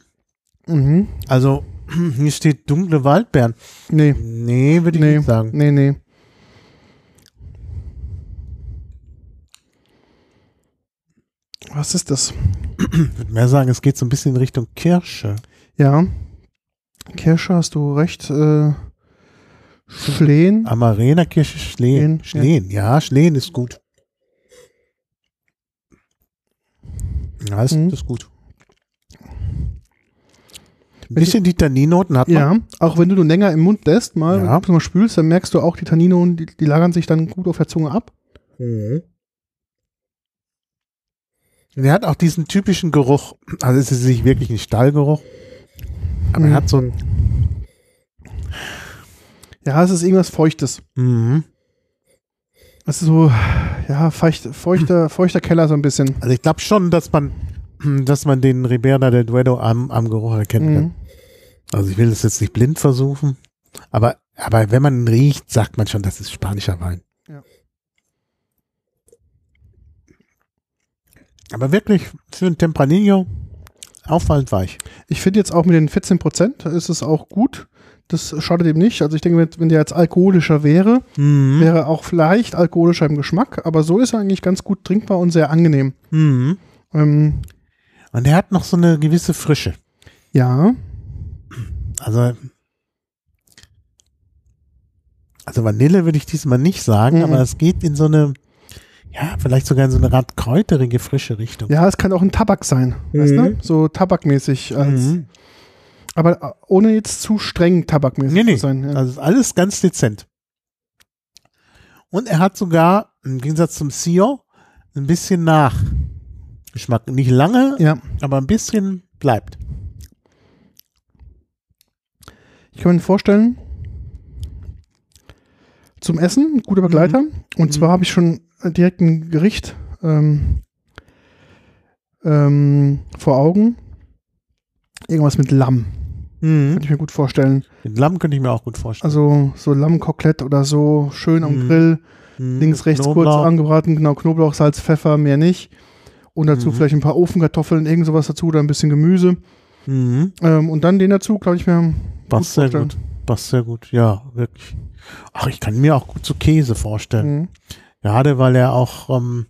Mhm. also <clears throat> hier steht dunkle Waldbeeren. Nee, Nee, würde ich nee, nicht sagen. nee, nee. Was ist das? Ich würde mehr sagen, es geht so ein bisschen in Richtung Kirsche. Ja. Kirsche, hast du recht. Äh, Schlehen. Amarena Kirsche Schlehen. Schlehen, Schlehen, ja, Schlehen ist gut. Ja, ist, Mhm. ist gut. Ein bisschen die Tanninnoten hat man. Ja, auch wenn du nur länger im Mund lässt, mal, Ja. mal spülst, dann merkst du auch die Tannine die, die lagern sich dann gut auf der Zunge ab. Mhm. Und er hat auch diesen typischen Geruch, also es ist nicht wirklich ein Stallgeruch, aber Mhm. er hat so ein, Ja, es ist irgendwas Feuchtes. mhm. Es ist so, ja, feucht, feuchter, feuchter Keller so ein bisschen. also ich glaube schon, dass man, dass man den Ribera del Duero am, am Geruch erkennen kann. Mhm. Also ich will das jetzt nicht blind versuchen, aber, aber wenn man ihn riecht, sagt man schon, das ist spanischer Wein. Aber wirklich für ein Tempranillo auffallend weich. Ich finde jetzt auch mit den 14 Prozent ist es auch gut. Das schadet ihm nicht. Also ich denke, wenn, wenn der jetzt alkoholischer wäre, Mhm. wäre auch vielleicht alkoholischer im Geschmack, aber so ist er eigentlich ganz gut trinkbar und sehr angenehm. Mhm. Ähm, Und er hat noch so eine gewisse Frische. ja, Also, also Vanille würde ich diesmal nicht sagen, Mhm. aber es geht in so eine, ja, vielleicht sogar in so eine Art kräuterige, frische Richtung. ja, es kann auch ein Tabak sein, weißt Mhm. du? So tabakmäßig, als, Mhm. aber äh, ohne jetzt zu streng tabakmäßig Nee, nee. zu sein. Ja. Also alles ganz dezent. Und er hat sogar, im Gegensatz zum Sio, ein bisschen Nachgeschmack. Nicht lange, ja. aber ein bisschen bleibt. Ich kann mir vorstellen, zum Essen, guter Begleiter. Und Mhm. zwar habe ich schon direkt ein Gericht ähm, ähm, vor Augen. Irgendwas mit Lamm. Mhm. Kann ich mir gut vorstellen. Den Lamm könnte ich mir auch gut vorstellen. Also so Lammkotelett oder so, schön am Mhm. Grill, Mhm. links, rechts kurz Knoblauch. angebraten, genau, Knoblauch, Salz, Pfeffer, mehr nicht. Und dazu Mhm. vielleicht ein paar Ofenkartoffeln, irgend sowas dazu oder ein bisschen Gemüse. Mhm. Ähm, und dann den dazu, glaube ich mir. Passt sehr gut. Passt sehr gut. Ja, wirklich. Ach, ich kann mir auch gut so Käse vorstellen. Gerade weil er auch ähm,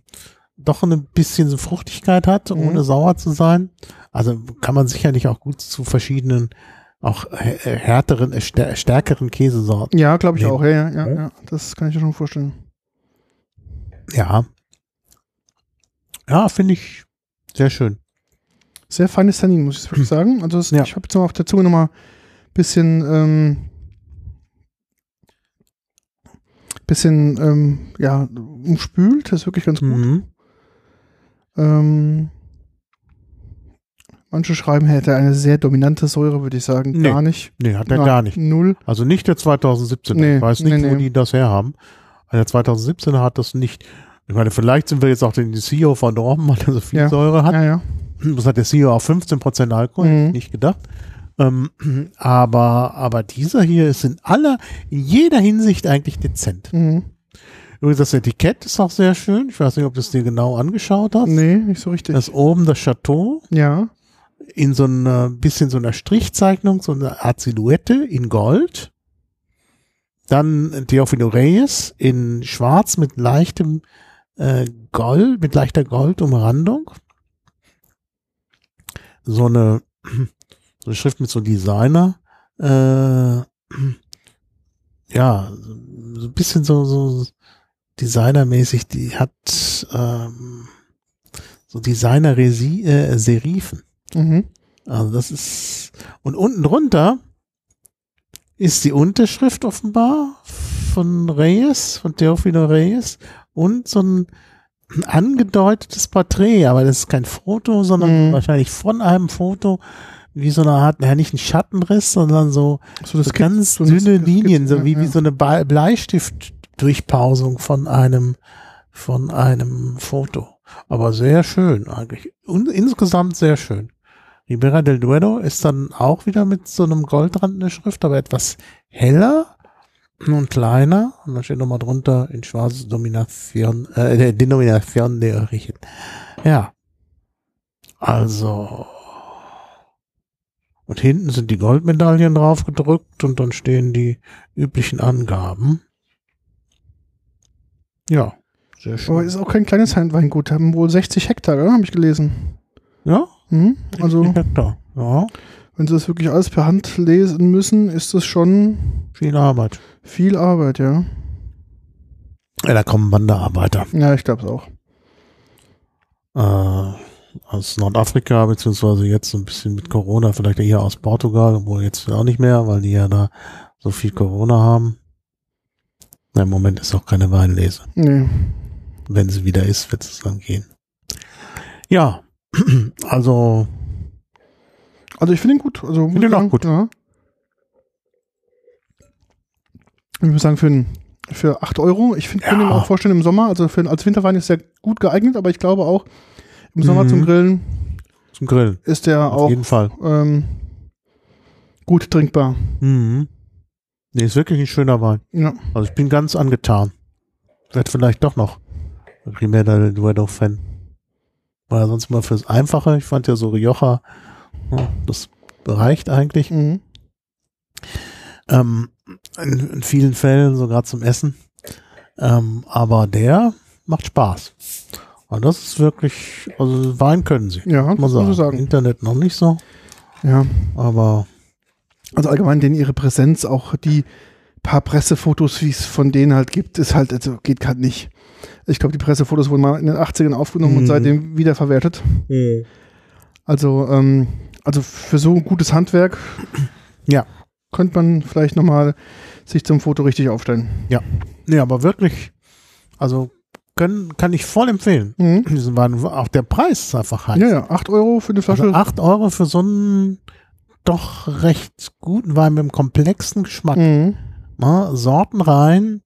doch ein bisschen so Fruchtigkeit hat, Mhm. ohne sauer zu sein. Also kann man sicherlich auch gut zu verschiedenen, auch äh, härteren, äh, stär- stärkeren Käsesorten. Ja, glaube ich Nee. auch. Ja, ja, ja, Ja. Das kann ich mir schon vorstellen. Ja. Ja, finde ich sehr schön. Sehr feines Tannin, muss ich wirklich <clears throat> sagen. Also es, Ja. ich habe jetzt noch auf der Zunge nochmal ein bisschen, ähm, bisschen, ähm, ja, umspült. Das ist wirklich ganz gut. Mhm. Ähm, Manche schreiben, er hätte eine sehr dominante Säure, würde ich sagen. Nee. Gar nicht. Nee, hat er Na, gar nicht. Null. Also nicht der 2017. Nee, ich weiß nicht, nee, wo die das herhaben. Aber Der 2017 hat das nicht. Ich meine, vielleicht sind wir jetzt auch den CEO verdorben, weil er so viel Ja. Säure hat. Ja, ja. Das hat der CEO auf 15% Alkohol, hätte ich Mhm. nicht gedacht. Ähm, <clears throat> aber, aber dieser hier ist in aller, in jeder Hinsicht eigentlich dezent. Mhm. Übrigens, das Etikett ist auch sehr schön. Ich weiß nicht, ob du es dir genau angeschaut hast. Nee, nicht so richtig. Das oben das Chateau ja. in so einer bisschen so einer Strichzeichnung, so eine Art Silhouette in Gold. Dann Teofilo Reyes in Schwarz mit leichtem äh, Gold, mit leichter Goldumrandung. So eine, <clears throat> so eine Schrift mit so Designer. Äh, <clears throat> ja, so ein bisschen so, so designermäßig, die hat ähm, so Designer-Serifen. Mhm. Also das ist und unten drunter ist die Unterschrift offenbar von Reyes, von Teofilo Reyes und so ein angedeutetes Porträt, aber das ist kein Foto, sondern Mhm. wahrscheinlich von einem Foto wie so eine Art, naja, nicht ein Schattenriss, sondern so, So, so das ganz so dünne das- Linien, so ja, wie, ja. wie so eine Bleistiftdurchpausung von einem, von einem Foto. Aber sehr schön eigentlich. Und insgesamt sehr schön. Ribera del Duero ist dann auch wieder mit so einem Goldrand in der Schrift, aber etwas heller und kleiner. Und dann steht nochmal drunter in schwarz Domination, äh, Denomination de Origen. Ja. Also. Und hinten sind die Goldmedaillen drauf gedrückt und dann stehen die üblichen Angaben. Ja. Sehr schön. Aber ist auch kein kleines Weingut. Haben wohl 60 Hektar, habe ich gelesen. ja, Mhm. Also, Hektar. Ja, wenn sie das wirklich alles per Hand lesen müssen, ist das schon viel Arbeit. viel Arbeit, ja. Ja, da kommen Wanderarbeiter Ja, ich glaube es auch. äh, aus Nordafrika, beziehungsweise jetzt so ein bisschen mit Corona, vielleicht eher aus Portugal, obwohl jetzt auch nicht mehr, weil die ja da so viel Corona haben. Na, Im Moment ist auch keine Weinlese. Nee. Wenn sie wieder ist, wird es dann gehen. Ja, <clears throat> also Also ich finde ihn gut. Also, Finde ihn auch gut. Ja. Ich würde sagen, für, ein, für 8 Euro. Ich finde, Ja. kann ihn auch vorstellen im Sommer. Also für, als Winterwein ist er gut geeignet, aber ich glaube auch, im Sommer Mhm. zum Grillen zum Grillen. ist der Auf auch jeden Fall. ähm, gut trinkbar. Mhm. Nee, ist wirklich ein schöner Wein. Ja. Also ich bin ganz angetan. Werd vielleicht doch noch Primera del Duero Fan. War ja sonst mal fürs Einfache. Ich fand ja so Rioja, ja, das reicht eigentlich. Mhm. Ähm, in, in vielen Fällen sogar zum Essen. Ähm, aber der macht Spaß. Und das ist wirklich, also Wein können sie. Ja, Muss man sagen. Internet noch nicht so, Ja. aber Also allgemein, denn ihre Präsenz, auch die paar Pressefotos, wie es von denen halt gibt, ist halt, also geht halt nicht. Ich glaube, die Pressefotos wurden mal in den 80ern aufgenommen und Mhm. seitdem wiederverwertet. Also, ähm, also für so ein gutes Handwerk Ja. könnte man vielleicht nochmal sich zum Foto richtig aufstellen. nee, aber wirklich, also können, kann ich voll empfehlen. Mhm. <clears throat> Diesen Wein, auch der Preis ist einfach heiß. Ja, ja, 8 Euro für eine Flasche. Also 8 Euro für so einen doch recht guten Wein mit einem komplexen Geschmack. Mhm. Ne? Sorten rein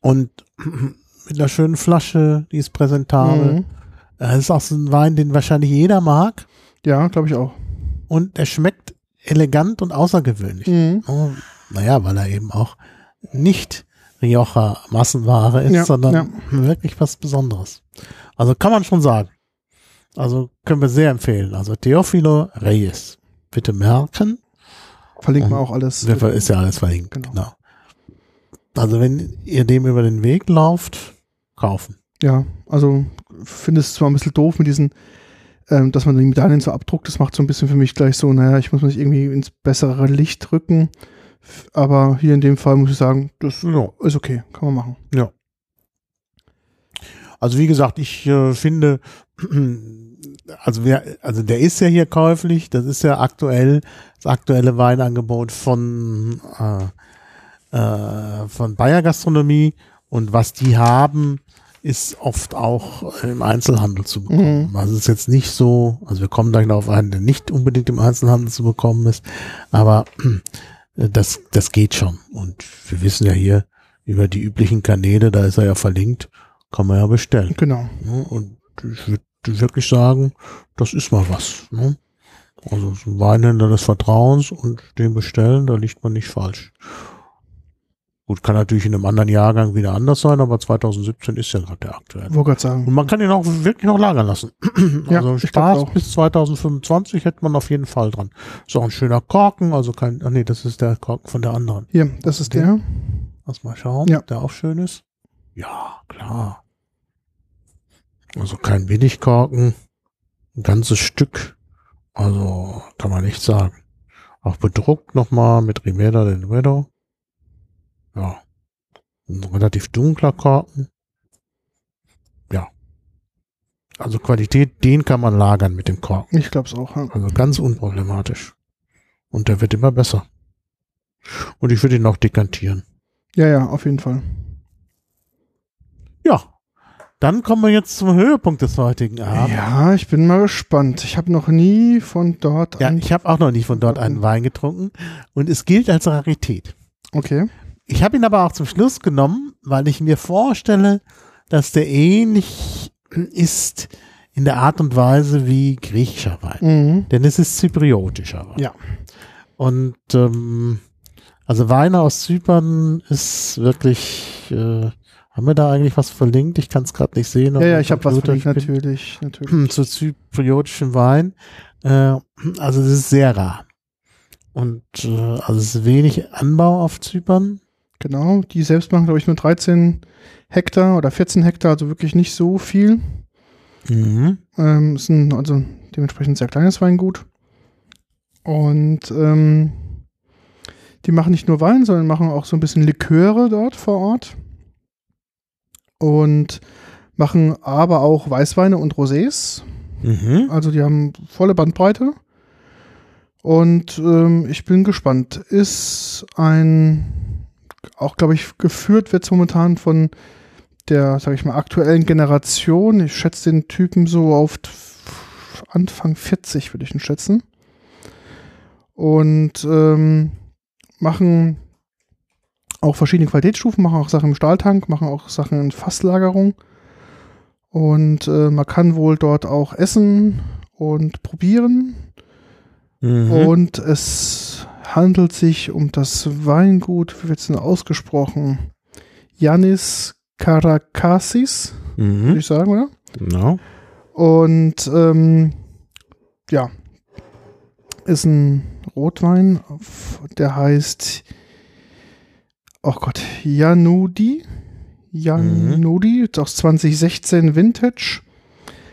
und <clears throat> mit einer schönen Flasche, die ist präsentabel. Mhm. Das ist auch so ein Wein, den wahrscheinlich jeder mag Ja, glaube ich auch. und er schmeckt elegant und außergewöhnlich. Mhm. Oh, naja, weil er eben auch nicht Rioja Massenware ist, Ja, sondern ja. wirklich was Besonderes. Also kann man schon sagen. Also können wir sehr empfehlen. Also Teofilo Reyes. Bitte merken. Verlinken wir auch alles. Ist ja alles verlinkt. Genau. Genau. Also wenn ihr dem über den Weg lauft, kaufen. Ja, also finde es zwar ein bisschen doof mit diesen, ähm, dass man die Medaillen so abdruckt. Das macht so ein bisschen für mich gleich so, naja, ich muss mich irgendwie ins bessere Licht rücken. Aber hier in dem Fall muss ich sagen, das Ja. ist okay, kann man machen. Also wie gesagt, ich äh, finde, <clears throat> also wer, also der ist ja hier käuflich, das ist ja aktuell, das aktuelle Weinangebot von, äh, äh, von Bayer Gastronomie und was die haben, ist oft auch im Einzelhandel zu bekommen. Mhm. Also es ist jetzt nicht so, also wir kommen gleich noch auf einen, der nicht unbedingt im Einzelhandel zu bekommen ist, aber das, das geht schon. Und wir wissen ja hier über die üblichen Kanäle, da ist er ja verlinkt, kann man ja bestellen. Genau. Und ich würde wirklich sagen, das ist mal was. Ne? Also so ein Weinhändler des Vertrauens und den bestellen, da liegt man nicht falsch. Gut, kann natürlich in einem anderen Jahrgang wieder anders sein, aber 2017 ist ja gerade der aktuelle. Wollte gerade sagen. Und man kann ihn auch wirklich noch lagern lassen. <clears throat> also ja, Spaß bis 2025 hätte man auf jeden Fall dran. Ist auch ein schöner Korken, also kein, ach nee, das ist der Korken von der anderen. Hier, das ist okay. der. Lass mal schauen, ja. der auch schön ist. Ja, klar. Also kein Billigkorken. Ein ganzes Stück. Also kann man nicht sagen. Auch bedruckt nochmal mit Rimeda del Duero ja, ein relativ dunkler Korken. Ja. Also Qualität, den kann man lagern mit dem Korken. Ich glaube es auch. Ja. Also ganz unproblematisch. Und der wird immer besser. Und ich würde ihn auch dekantieren. Ja, ja, auf jeden Fall. Ja. Dann kommen wir jetzt zum Höhepunkt des heutigen Abends. Ja, ich bin mal gespannt. Ich habe noch nie von dort. Ja, ich habe auch noch nie von dort einen Wein getrunken. Und es gilt als Rarität. Okay. Ich habe ihn aber auch zum Schluss genommen, weil ich mir vorstelle, dass der ähnlich ist in der Art und Weise wie griechischer Wein. Mhm. Denn es ist zypriotischer Wein. Ja. Und ähm, also Weine aus Zypern ist wirklich, äh, haben wir da eigentlich was verlinkt? Ich kann es gerade nicht sehen. Ja, ja, ich habe was verlinkt, natürlich, natürlich. Zu zypriotischen Wein. Äh, also es ist sehr rar. Und äh, also es ist wenig Anbau auf Zypern. Genau, die selbst machen, glaube ich, nur 13 Hektar oder 14 Hektar, also wirklich nicht so viel. Mhm. Ähm, ist ein, also dementsprechend sehr kleines Weingut. Und ähm, die machen nicht nur Wein, sondern machen auch so ein bisschen Liköre dort vor Ort. Und machen aber auch Weißweine und Rosés. Mhm. Also die haben volle Bandbreite. Und ähm, ich bin gespannt. Ist ein auch, glaube ich, geführt wird es momentan von der, sage ich mal, aktuellen Generation. Ich schätze den Typen so auf Anfang 40, würde ich ihn schätzen. Und ähm, machen auch verschiedene Qualitätsstufen, machen auch Sachen im Stahltank, machen auch Sachen in Fasslagerung. Und äh, man kann wohl dort auch essen und probieren. Mhm. Und es handelt sich um das Weingut, wie wird es denn ausgesprochen? Yanis Karakassis, mhm. würde ich sagen, oder? Genau. Und ähm, ja, ist ein Rotwein, der heißt, oh Gott, Janudi. Janudi, mhm. aus 2016 Vintage.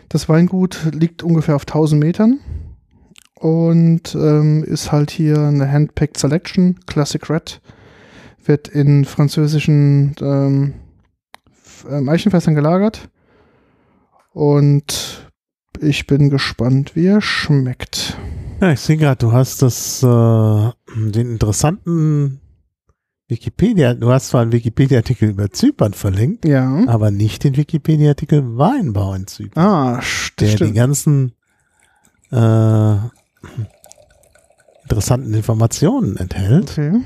Das Weingut liegt ungefähr auf 1000 Metern und ähm, ist halt hier eine Handpicked Selection, Classic Red. Wird in französischen ähm, ähm, Eichenfässern gelagert. Und ich bin gespannt, wie er schmeckt. Ja, ich sehe gerade, du hast das, äh, den interessanten Wikipedia, du hast zwar einen Wikipedia-Artikel über Zypern verlinkt, ja. aber nicht den Wikipedia-Artikel Weinbau in Zypern. Ah, der stimmt. die ganzen äh, interessanten Informationen enthält. Okay.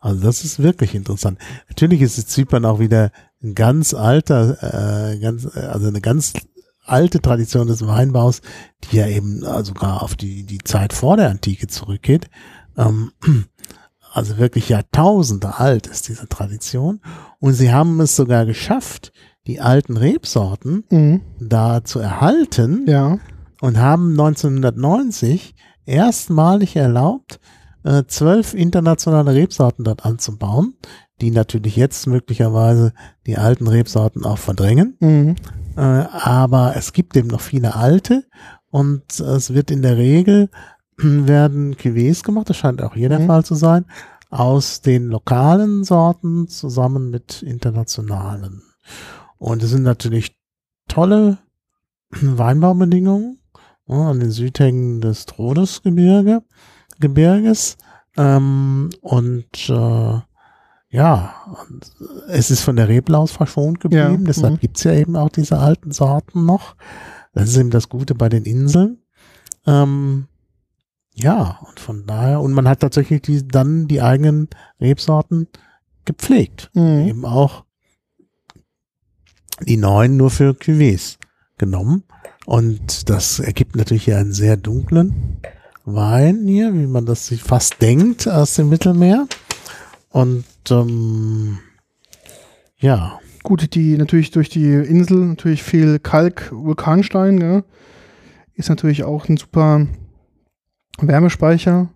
Also das ist wirklich interessant. Natürlich ist es Zypern auch wieder ein ganz alter, äh, ganz, also eine ganz alte Tradition des Weinbaus, die ja eben sogar auf die, die Zeit vor der Antike zurückgeht. Ähm, <clears throat> also wirklich Jahrtausende alt ist diese Tradition. Und sie haben es sogar geschafft, die alten Rebsorten mhm. da zu erhalten. Ja und haben 1990 erstmalig erlaubt, äh, zwölf internationale Rebsorten dort anzubauen, die natürlich jetzt möglicherweise die alten Rebsorten auch verdrängen. Mhm. Äh, aber es gibt eben noch viele alte und es wird in der Regel <clears throat> werden Cuvées gemacht, das scheint auch hier der mhm. Fall zu sein, aus den lokalen Sorten zusammen mit internationalen. Und es sind natürlich tolle <clears throat> Weinbaubedingungen an den Südhängen des Trodesgebirge, Gebirges. Ähm, und äh, ja, und es ist von der Reblaus verschont geblieben, Ja, deshalb mhm. gibt's ja eben auch diese alten Sorten noch. Das ist eben das Gute bei den Inseln. Ähm, ja, und von daher, und man hat tatsächlich die, dann die eigenen Rebsorten gepflegt. Mhm. Eben auch die neuen nur für Cuvées genommen. Und das ergibt natürlich hier einen sehr dunklen Wein hier, wie man das sich fast denkt aus dem Mittelmeer. Und ähm, ja, Gut, die natürlich durch die Insel natürlich viel Kalk, Vulkanstein, ja, ist natürlich auch ein super Wärmespeicher.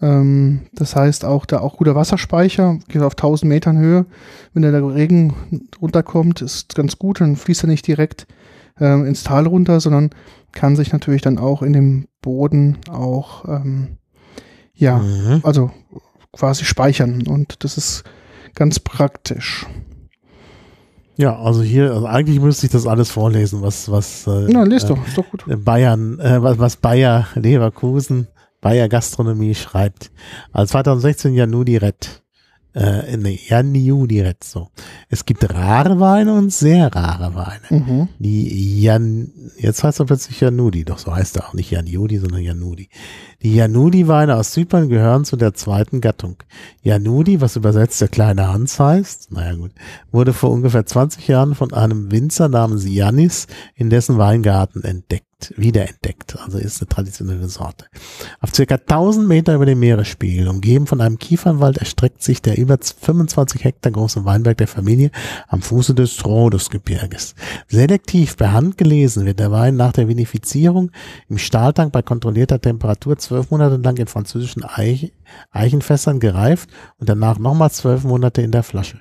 Ähm, das heißt auch da auch guter Wasserspeicher, geht auf 1000 Metern Höhe. Wenn da der Regen runterkommt, ist ganz gut, dann fließt er nicht direkt ähm, ins Tal runter, sondern kann sich natürlich dann auch in dem Boden auch ähm, ja, Mhm. also quasi speichern und das ist ganz praktisch. ja, also hier, also eigentlich müsste ich das alles vorlesen, was was äh, Na, lest äh, doch, ist doch gut. Bayern, äh, was, was Bayer Leverkusen, Bayer Gastronomie schreibt. Also 2016 Janudi Red. Äh, nee, Janudi Red, so. Es gibt rare Weine und sehr rare Weine. Mhm. Die Jan, jetzt heißt er plötzlich Janudi, doch so heißt er auch nicht Janudi, sondern Janudi. Die Janudi-Weine aus Zypern gehören zu der zweiten Gattung. Janudi, was übersetzt der kleine Hans heißt, naja gut, wurde vor ungefähr 20 Jahren von einem Winzer namens Janis in dessen Weingarten entdeckt, wiederentdeckt. Also ist eine traditionelle Sorte. Auf circa 1000 Meter über dem Meeresspiegel, umgeben von einem Kiefernwald, erstreckt sich der über 25 Hektar große Weinberg der Familie am Fuße des Rhodosgebirges. Selektiv per Hand gelesen wird der Wein nach der Vinifizierung im Stahltank bei kontrollierter Temperatur zwölf Monate lang in französischen Eich Eichenfässern gereift und danach nochmal zwölf Monate in der Flasche.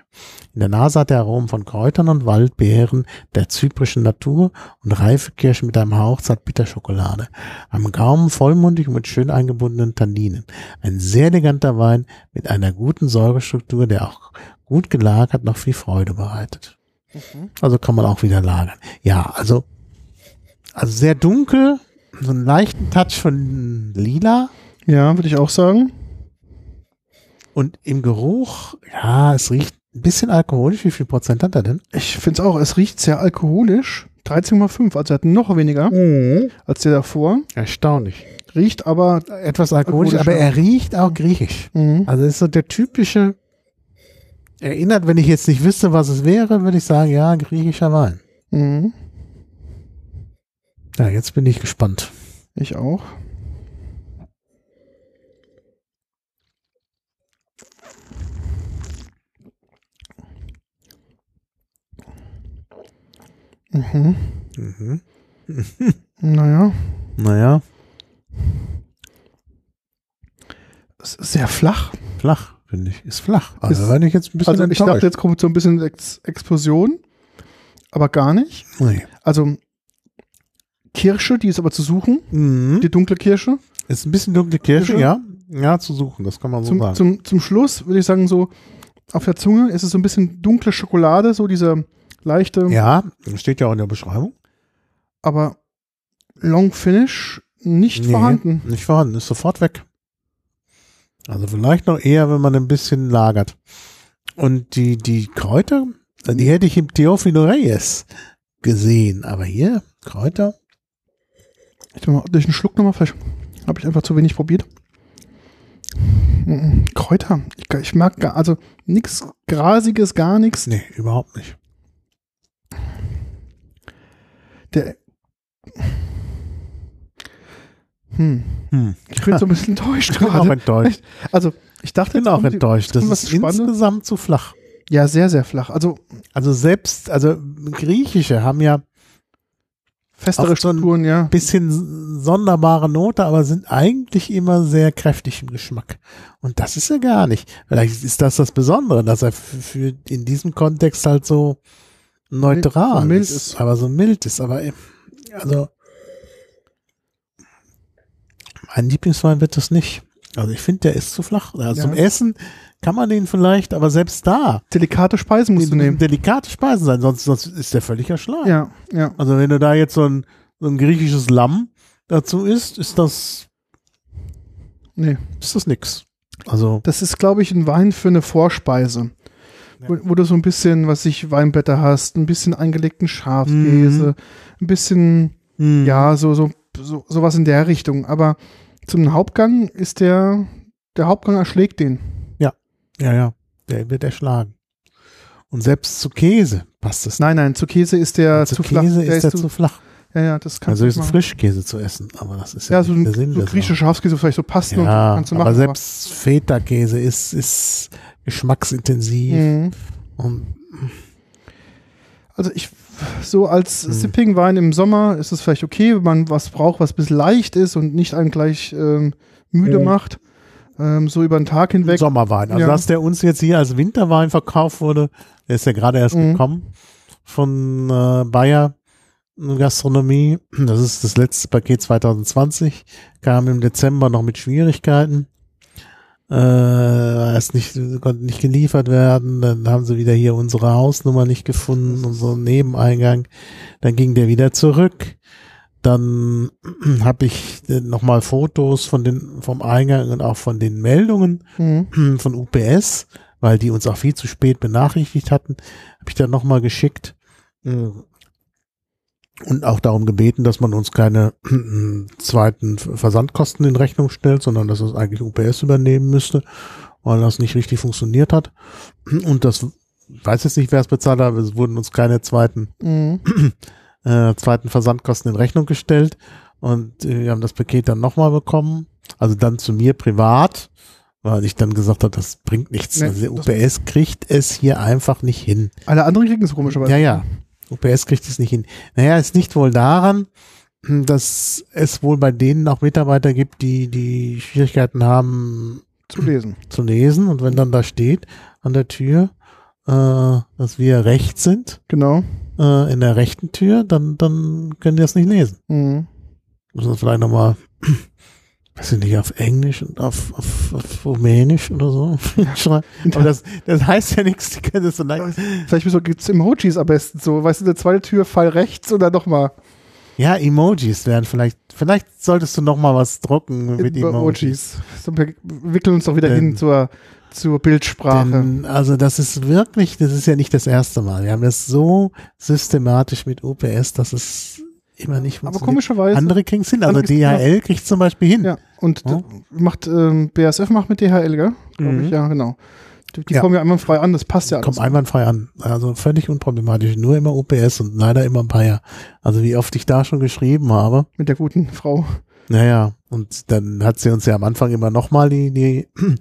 In der Nase hat er Aromen von Kräutern und Waldbeeren der zyprischen Natur und reife Kirschen mit einem Hauch Zartbitterschokolade. Am Gaumen vollmundig und mit schön eingebundenen Tanninen. Ein sehr eleganter Wein mit einer guten Säurestruktur, der auch gut gelagert noch viel Freude bereitet. Also kann man auch wieder lagern. Ja, also, also sehr dunkel, so einen leichten Touch von lila Ja, würde ich auch sagen. und im Geruch, ja, es riecht ein bisschen alkoholisch. Wie viel Prozent hat er denn? Ich finde es auch, es riecht sehr alkoholisch. 13,5, also er hat noch weniger als der davor. Erstaunlich. Riecht aber, Etwas alkoholisch, aber er riecht auch griechisch. mhm. Also ist so der typische, erinnert, wenn ich jetzt nicht wüsste, was es wäre, würde ich sagen, ja, griechischer Wein. Mhm. Ja, jetzt bin ich gespannt. ich auch. Mhm. Mhm. Naja, Naja, es ist sehr flach. flach, finde ich. Ist flach. Also Ist- wenn ich jetzt ein bisschen Also ich dachte, jetzt kommt so ein bisschen Ex Explosion, aber gar nicht. Nee. Also Kirsche, die ist aber zu suchen, Mhm. die dunkle Kirsche. Ist ein bisschen dunkle Kirsche, Kirsche? ja. Ja, zu suchen, das kann man so Zum, sagen. zum, zum Schluss würde ich sagen, so auf der Zunge ist es so ein bisschen dunkle Schokolade, so diese leichte, ja, steht ja auch in der Beschreibung. aber Long Finish nicht Nee, vorhanden. Nicht vorhanden, ist sofort weg. Also vielleicht noch eher, wenn man ein bisschen lagert. Und die, die Kräuter, die hätte ich im Teofilo Reyes gesehen. Aber hier, Kräuter, Ich mal durch einen Schluck nochmal, vielleicht habe ich einfach zu wenig probiert. Kräuter. Ich, ich mag gar, also nichts Grasiges, gar nichts. nee, überhaupt nicht. Der. Hm. Hm. Ich bin so ein bisschen enttäuscht <laughs> Ich bin auch enttäuscht. Also, ich dachte, Ich bin auch enttäuscht. Das ist Spannendes. insgesamt zu flach. Ja, sehr, sehr flach. Also, Also selbst, also Griechische haben ja festere Auch so ein- Strukturen, ja. bisschen sonderbare Note, aber sind eigentlich immer sehr kräftig im Geschmack. Und das ist er gar nicht. Vielleicht ist das das Besondere, dass er für in diesem Kontext halt so neutral so mild ist, aber so mild ist. Aber äh, also mein Lieblingswein wird das nicht. Also ich finde, der ist zu flach. Also Ja. zum Essen kann man den vielleicht, aber selbst da Delikate Speisen musst du nehmen. delikate Speisen sein, sonst, sonst ist der völlig erschlagen. Ja, ja. Also wenn du da jetzt so ein, so ein griechisches Lamm dazu isst, ist das, Nee. ist das nix. Also, Das ist, glaube ich, ein Wein für eine Vorspeise. Ja. Wo, wo du so ein bisschen, was ich, Weinblätter hast, ein bisschen eingelegten Schafskäse, ein bisschen, mh, ja, so, so, so, sowas in der Richtung. Aber zum Hauptgang ist der, der Hauptgang erschlägt den. ja, ja, der wird erschlagen. Und selbst zu Käse passt es Nein, nein, zu Käse ist der zu zu Käse flach. ist Der der zu, zu flach. ja, ja, das kannst Also du ist ein machen. Frischkäse zu essen, aber das ist ja, Ja, so ein der Sinn so der griechischer Sache. Schafskäse vielleicht so passen und Ja, kannst du machen. aber selbst Feta-Käse ist, ist geschmacksintensiv Mhm. und Also ich, so als Hm. Sipping-Wein im Sommer ist es vielleicht okay, wenn man was braucht, was bisschen leicht ist und nicht einen gleich ähm, müde Ja. macht. Ähm, so über den Tag hinweg. Sommerwein. Also Ja. dass der uns jetzt hier als Winterwein verkauft wurde, der ist ja gerade erst Mhm. gekommen von äh, Bayer Gastronomie. Das ist das letzte Paket 2020, kam im Dezember noch mit Schwierigkeiten. Äh, erst nicht, konnte nicht geliefert werden, dann haben sie wieder hier unsere Hausnummer nicht gefunden, unseren Nebeneingang, dann ging der wieder zurück. Dann <clears throat> habe ich nochmal Fotos von den, vom Eingang und auch von den Meldungen Mhm. <clears throat> von UPS, weil die uns auch viel zu spät benachrichtigt hatten, habe ich dann nochmal geschickt äh, und auch darum gebeten, dass man uns keine <clears throat> zweiten Versandkosten in Rechnung stellt, sondern dass es eigentlich UPS übernehmen müsste, weil das nicht richtig funktioniert hat. <clears throat> Und das ich weiß jetzt nicht, wer es bezahlt hat, aber es wurden uns keine zweiten Mhm. <clears throat> äh, zweiten Versandkosten in Rechnung gestellt und äh, wir haben das Paket dann nochmal bekommen. Also dann zu mir privat, weil ich dann gesagt habe, das bringt nichts. Nee, also UPS kriegt es hier einfach nicht hin. Alle anderen kriegen es komischerweise. Ja, ja. UPS kriegt es nicht hin. Naja, es liegt wohl daran, dass es wohl bei denen auch Mitarbeiter gibt, die die Schwierigkeiten haben Zu lesen. zu lesen und wenn dann da steht an der Tür, äh, dass wir rechts sind, Genau. äh, in der rechten Tür, dann, dann können die das nicht lesen. Mhm. Müssen wir vielleicht nochmal, weiß ich nicht, auf Englisch und auf, auf, auf Rumänisch oder so. <laughs> Aber das, das heißt ja nichts, die können das so leicht. Vielleicht so, gibt es Emojis am besten so. Weißt du, eine zweite Tür, Fall rechts oder nochmal Ja, Emojis wären vielleicht, vielleicht solltest du nochmal was drucken mit Emojis. Emojis. Wir wickeln uns doch wieder Denn- hin zur, zur Bildsprache. Denn, also das ist wirklich, das ist ja nicht das erste Mal. Wir haben das so systematisch mit UPS, dass es immer nicht Aber funktioniert. komischerweise. Andere kriegen es hin. Also DHL kriegt zum Beispiel hin. Ja, und d- macht ähm, BASF macht mit DHL, gell? Glaube Mhm. ich, ja, genau. Die, die Ja. kommen ja einmal frei an, das passt ja alles. Kommt einwandfrei an. Also völlig unproblematisch. Nur immer UPS und leider immer Bayer. Also wie oft ich da schon geschrieben habe. Mit der guten <laughs> Frau. Naja, und dann hat sie uns ja am Anfang immer nochmal die, die, <clears throat>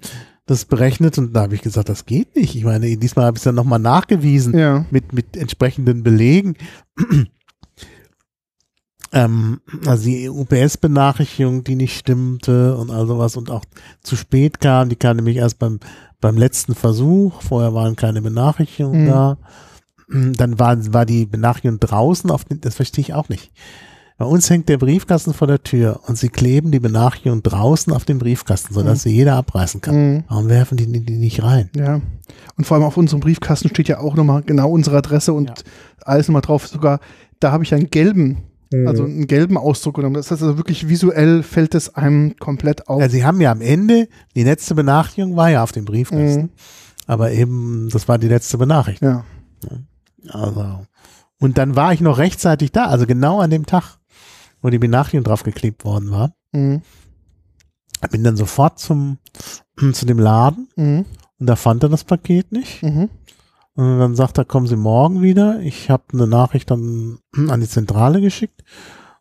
das berechnet und da habe ich gesagt, das geht nicht. Ich meine, diesmal habe ich es dann nochmal nachgewiesen Ja. mit, mit entsprechenden Belegen. <clears throat> ähm, also die UPS-Benachrichtigung, die nicht stimmte und all sowas und auch zu spät kam, die kam nämlich erst beim, beim letzten Versuch, vorher waren keine Benachrichtigungen Mhm. da. Dann war, war die Benachrichtigung draußen auf den, das verstehe ich auch nicht. Bei uns hängt der Briefkasten vor der Tür und sie kleben die Benachrichtigung draußen auf den Briefkasten, sodass Mhm. sie jeder abreißen kann. Mhm. Warum werfen die die nicht rein? Ja. Und vor allem auf unserem Briefkasten steht ja auch nochmal genau unsere Adresse und Ja. alles nochmal drauf. Sogar, da habe ich einen gelben, Mhm. also einen gelben Ausdruck genommen. Das heißt also wirklich visuell fällt es einem komplett auf. Ja, sie haben ja am Ende, die letzte Benachrichtigung war ja auf dem Briefkasten. Mhm. Aber eben, das war die letzte Benachrichtigung. Ja. Also. Und dann war ich noch rechtzeitig da, also genau an dem Tag, wo die Benachrichtigung draufgeklebt worden war. Mhm. Bin dann sofort zum, zu dem Laden Mhm. und da fand er das Paket nicht. Mhm. Und dann sagt er, kommen Sie morgen wieder. Ich habe eine Nachricht dann an die Zentrale geschickt.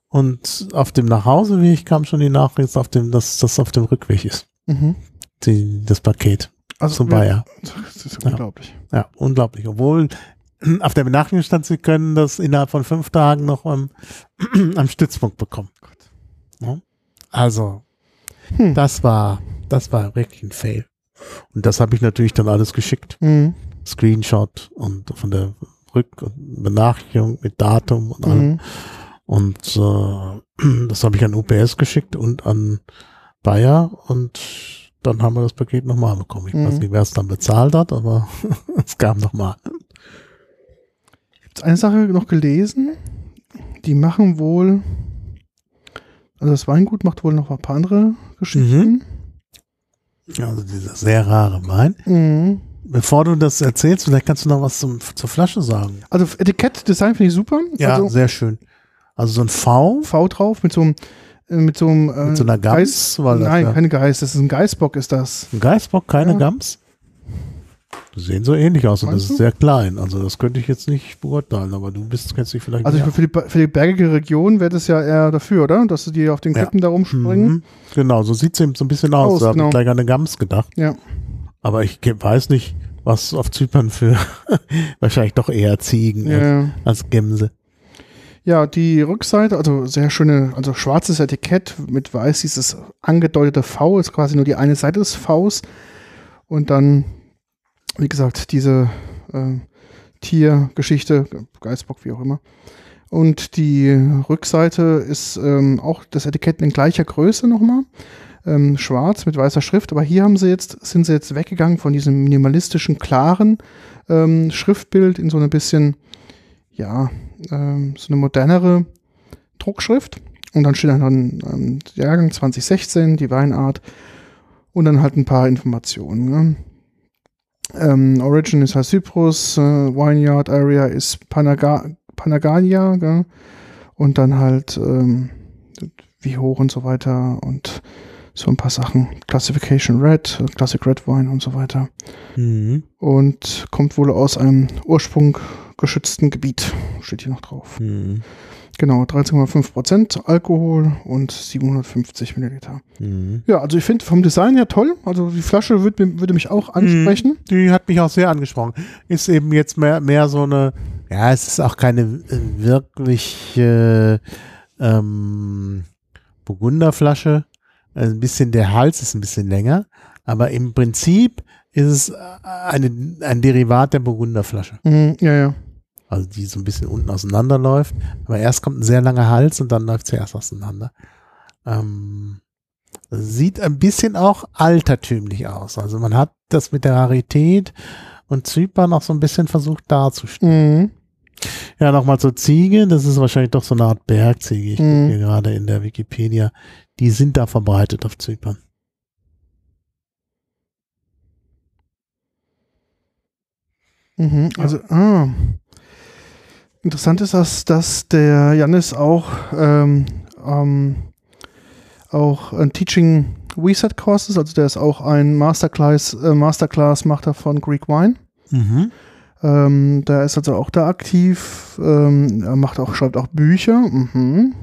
Und auf dem Nachhauseweg kam schon die Nachricht, auf dem, dass das auf dem Rückweg ist. Mhm. Die, das Paket Also zum Bayer. Das ist Ja. unglaublich. Ja, unglaublich. Obwohl <clears throat> auf der Benachrichtigung stand, Sie können das innerhalb von fünf Tagen noch am, <clears throat> am Stützpunkt bekommen. Ja. Also, Hm. das war, das war wirklich ein Fail. Und das habe ich natürlich dann alles geschickt. Mhm. Screenshot und von der Rück- und Benachrichtigung mit Datum und allem. Mhm. Und äh, <clears throat> das habe ich an UPS geschickt und an Bayer und dann haben wir das Paket nochmal bekommen. Ich weiß Mhm. nicht, wer es dann bezahlt hat, aber <laughs> es kam nochmal. Jetzt eine Sache noch gelesen. Die machen wohl, also das Weingut macht wohl noch ein paar andere Geschichten. Also dieser sehr rare Wein. Mhm. Bevor du das erzählst, vielleicht kannst du noch was zum, zur Flasche sagen. Also Etikett-Design finde ich super. Ja, also sehr schön. Also so ein V V drauf mit so einem äh, mit so einem äh, mit so einer Gams. Geist, das nein, ja- keine Geist, das ist ein Geißbock ist das. Ein Geißbock, keine Ja. Gams? Die sehen so ähnlich aus und Meinst das du? ist sehr klein. Also das könnte ich jetzt nicht beurteilen, aber du bist, kennst dich vielleicht Also ich, für, die, für die bergige Region wäre das ja eher dafür, oder? Dass die auf den Ja. Klippen da rumspringen. Mhm. Genau, so sieht es eben so ein bisschen aus. Aus, da habe genau. ich gleich an eine Gams gedacht. Ja. Aber ich weiß nicht, was auf Zypern für <laughs> wahrscheinlich doch eher Ziegen als, Ja. als Gämse. ja, die Rückseite, also sehr schöne, also schwarzes Etikett mit weiß, dieses angedeutete V ist quasi nur die eine Seite des Vs. Und dann, wie gesagt, diese äh, Tiergeschichte, Geißbock, wie auch immer. Und die Rückseite ist ähm, auch das Etikett in gleicher Größe nochmal. Ähm, schwarz mit weißer Schrift, aber hier haben sie jetzt, sind sie jetzt weggegangen von diesem minimalistischen, klaren ähm, Schriftbild in so ein bisschen, ja, ähm, so eine modernere Druckschrift. Und dann steht dann ähm, Jahrgang 2016, die Weinart und dann halt ein paar Informationen. Ne? Ähm, Origin ist halt Cyprus, äh, Vineyard Area ist Panaga Panagania gell? und dann halt ähm, wie hoch und so weiter und so ein paar Sachen. Classification Red, Classic Red Wine und so weiter. Mhm. Und kommt wohl aus einem Ursprung geschützten Gebiet, steht hier noch drauf. Mhm. Genau, 13,5 Prozent Alkohol und 750 Milliliter. Mhm. Ja, also ich finde vom Design her toll. Also die Flasche würd, würde mich auch ansprechen. Die hat mich auch sehr angesprochen. Ist eben jetzt mehr, mehr so eine, ja, es ist auch keine äh, wirklich äh, ähm, Burgunderflasche. Also ein bisschen, der Hals ist ein bisschen länger, aber im Prinzip ist es äh, eine, ein Derivat der Burgunderflasche. Mhm, ja, ja. Also die so ein bisschen unten auseinanderläuft. Aber erst kommt ein sehr langer Hals und dann läuft sie erst auseinander. Ähm, sieht ein bisschen auch altertümlich aus. Also man hat das mit der Rarität und Zypern auch so ein bisschen versucht darzustellen. Mhm. Ja, nochmal zur Ziege. Das ist wahrscheinlich doch so eine Art Bergziege. Ich Mhm. gucke hier gerade in der Wikipedia. Die sind da verbreitet auf Zypern. Mhm. Also, ah. Interessant ist, dass, dass der Janis auch, ähm, ähm, auch ein Teaching Reset Course ist. Also der ist auch ein Masterclass, äh, Masterclass Macher von Greek Wine. Mhm. Ähm, der ist also auch da aktiv. Ähm, er macht auch, schreibt auch Bücher. Mhm.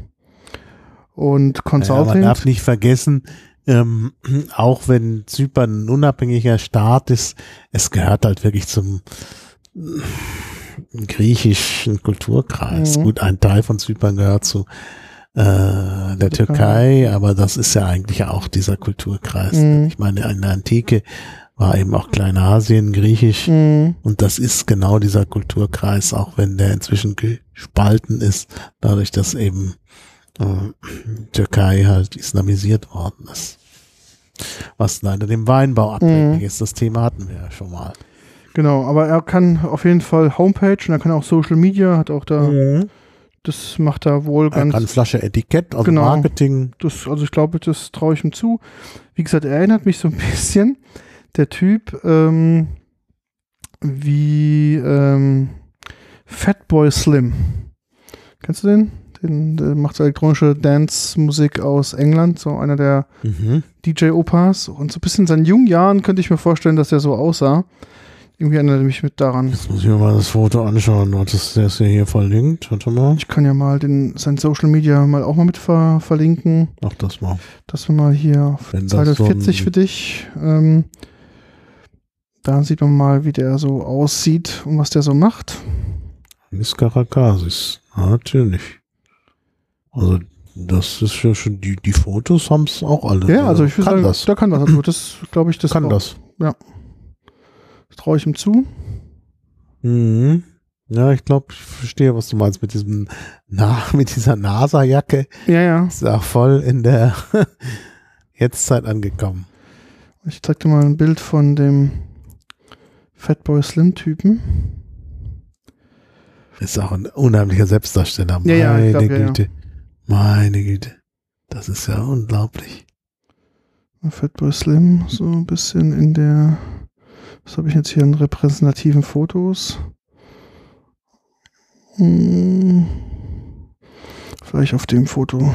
Und Ja, Consulting. man darf nicht vergessen, ähm, <clears throat> auch wenn Zypern ein unabhängiger Staat ist, es gehört halt wirklich zum äh, griechischen Kulturkreis. Mhm. Gut, ein Teil von Zypern gehört zu äh, der Türkei. Türkei, aber das ist ja eigentlich auch dieser Kulturkreis. Mhm. Ich meine, in der Antike war eben auch Kleinasien griechisch Mhm. und das ist genau dieser Kulturkreis, auch wenn der inzwischen gespalten ist, dadurch, dass eben äh, Türkei halt islamisiert worden ist. Was leider dem Weinbau abhängig Mhm. ist. Das Thema hatten wir ja schon mal. Genau, aber er kann auf jeden Fall Homepage und er kann auch Social Media, hat auch da, das macht er wohl Er ganz. kann Flasche Etikett, also Genau. Marketing. Das, also ich glaube, das traue ich ihm zu. Wie gesagt, er erinnert mich so ein <laughs> bisschen, der Typ, ähm, wie ähm, Fatboy Slim. Kennst du den? Den, der macht so elektronische Dance-Musik aus England, so einer der Mhm. DJ-Opas. Und so ein bisschen in seinen jungen Jahren könnte ich mir vorstellen, dass der so aussah. Irgendwie erinnert er mich mit daran. Jetzt muss ich mir mal das Foto anschauen. Das der ist ja hier verlinkt. Warte mal. Ich kann ja mal den, sein Social Media mal auch mal mit ver, verlinken. Mach das mal. dass wir mal hier auf Wenn das Seite so ein- 40 für dich. Ähm, da sieht man mal, wie der so aussieht und was der so macht. Miskarakasis. Natürlich. Also, das ist ja schon, die, die Fotos haben es auch alle. Ja, also ich würde kann sagen, das. der kann das. Also das glaube ich, das, kann auch- das. das traue ich ihm zu. Mhm. Ja, ich glaube, ich verstehe, was du meinst mit diesem, na, <laughs> mit dieser NASA-Jacke. Ja, ja. Ist auch voll in der <laughs> Jetztzeit angekommen. Ich zeig dir mal ein Bild von dem Fatboy Slim-Typen. Ist auch ein unheimlicher Selbstdarsteller. Ja, ja, Meine glaub, ja, ja. Güte. Meine Güte. Das ist ja unglaublich. Fatboy Slim, so ein bisschen in der, was habe ich jetzt hier an repräsentativen Fotos? Hm, vielleicht auf dem Foto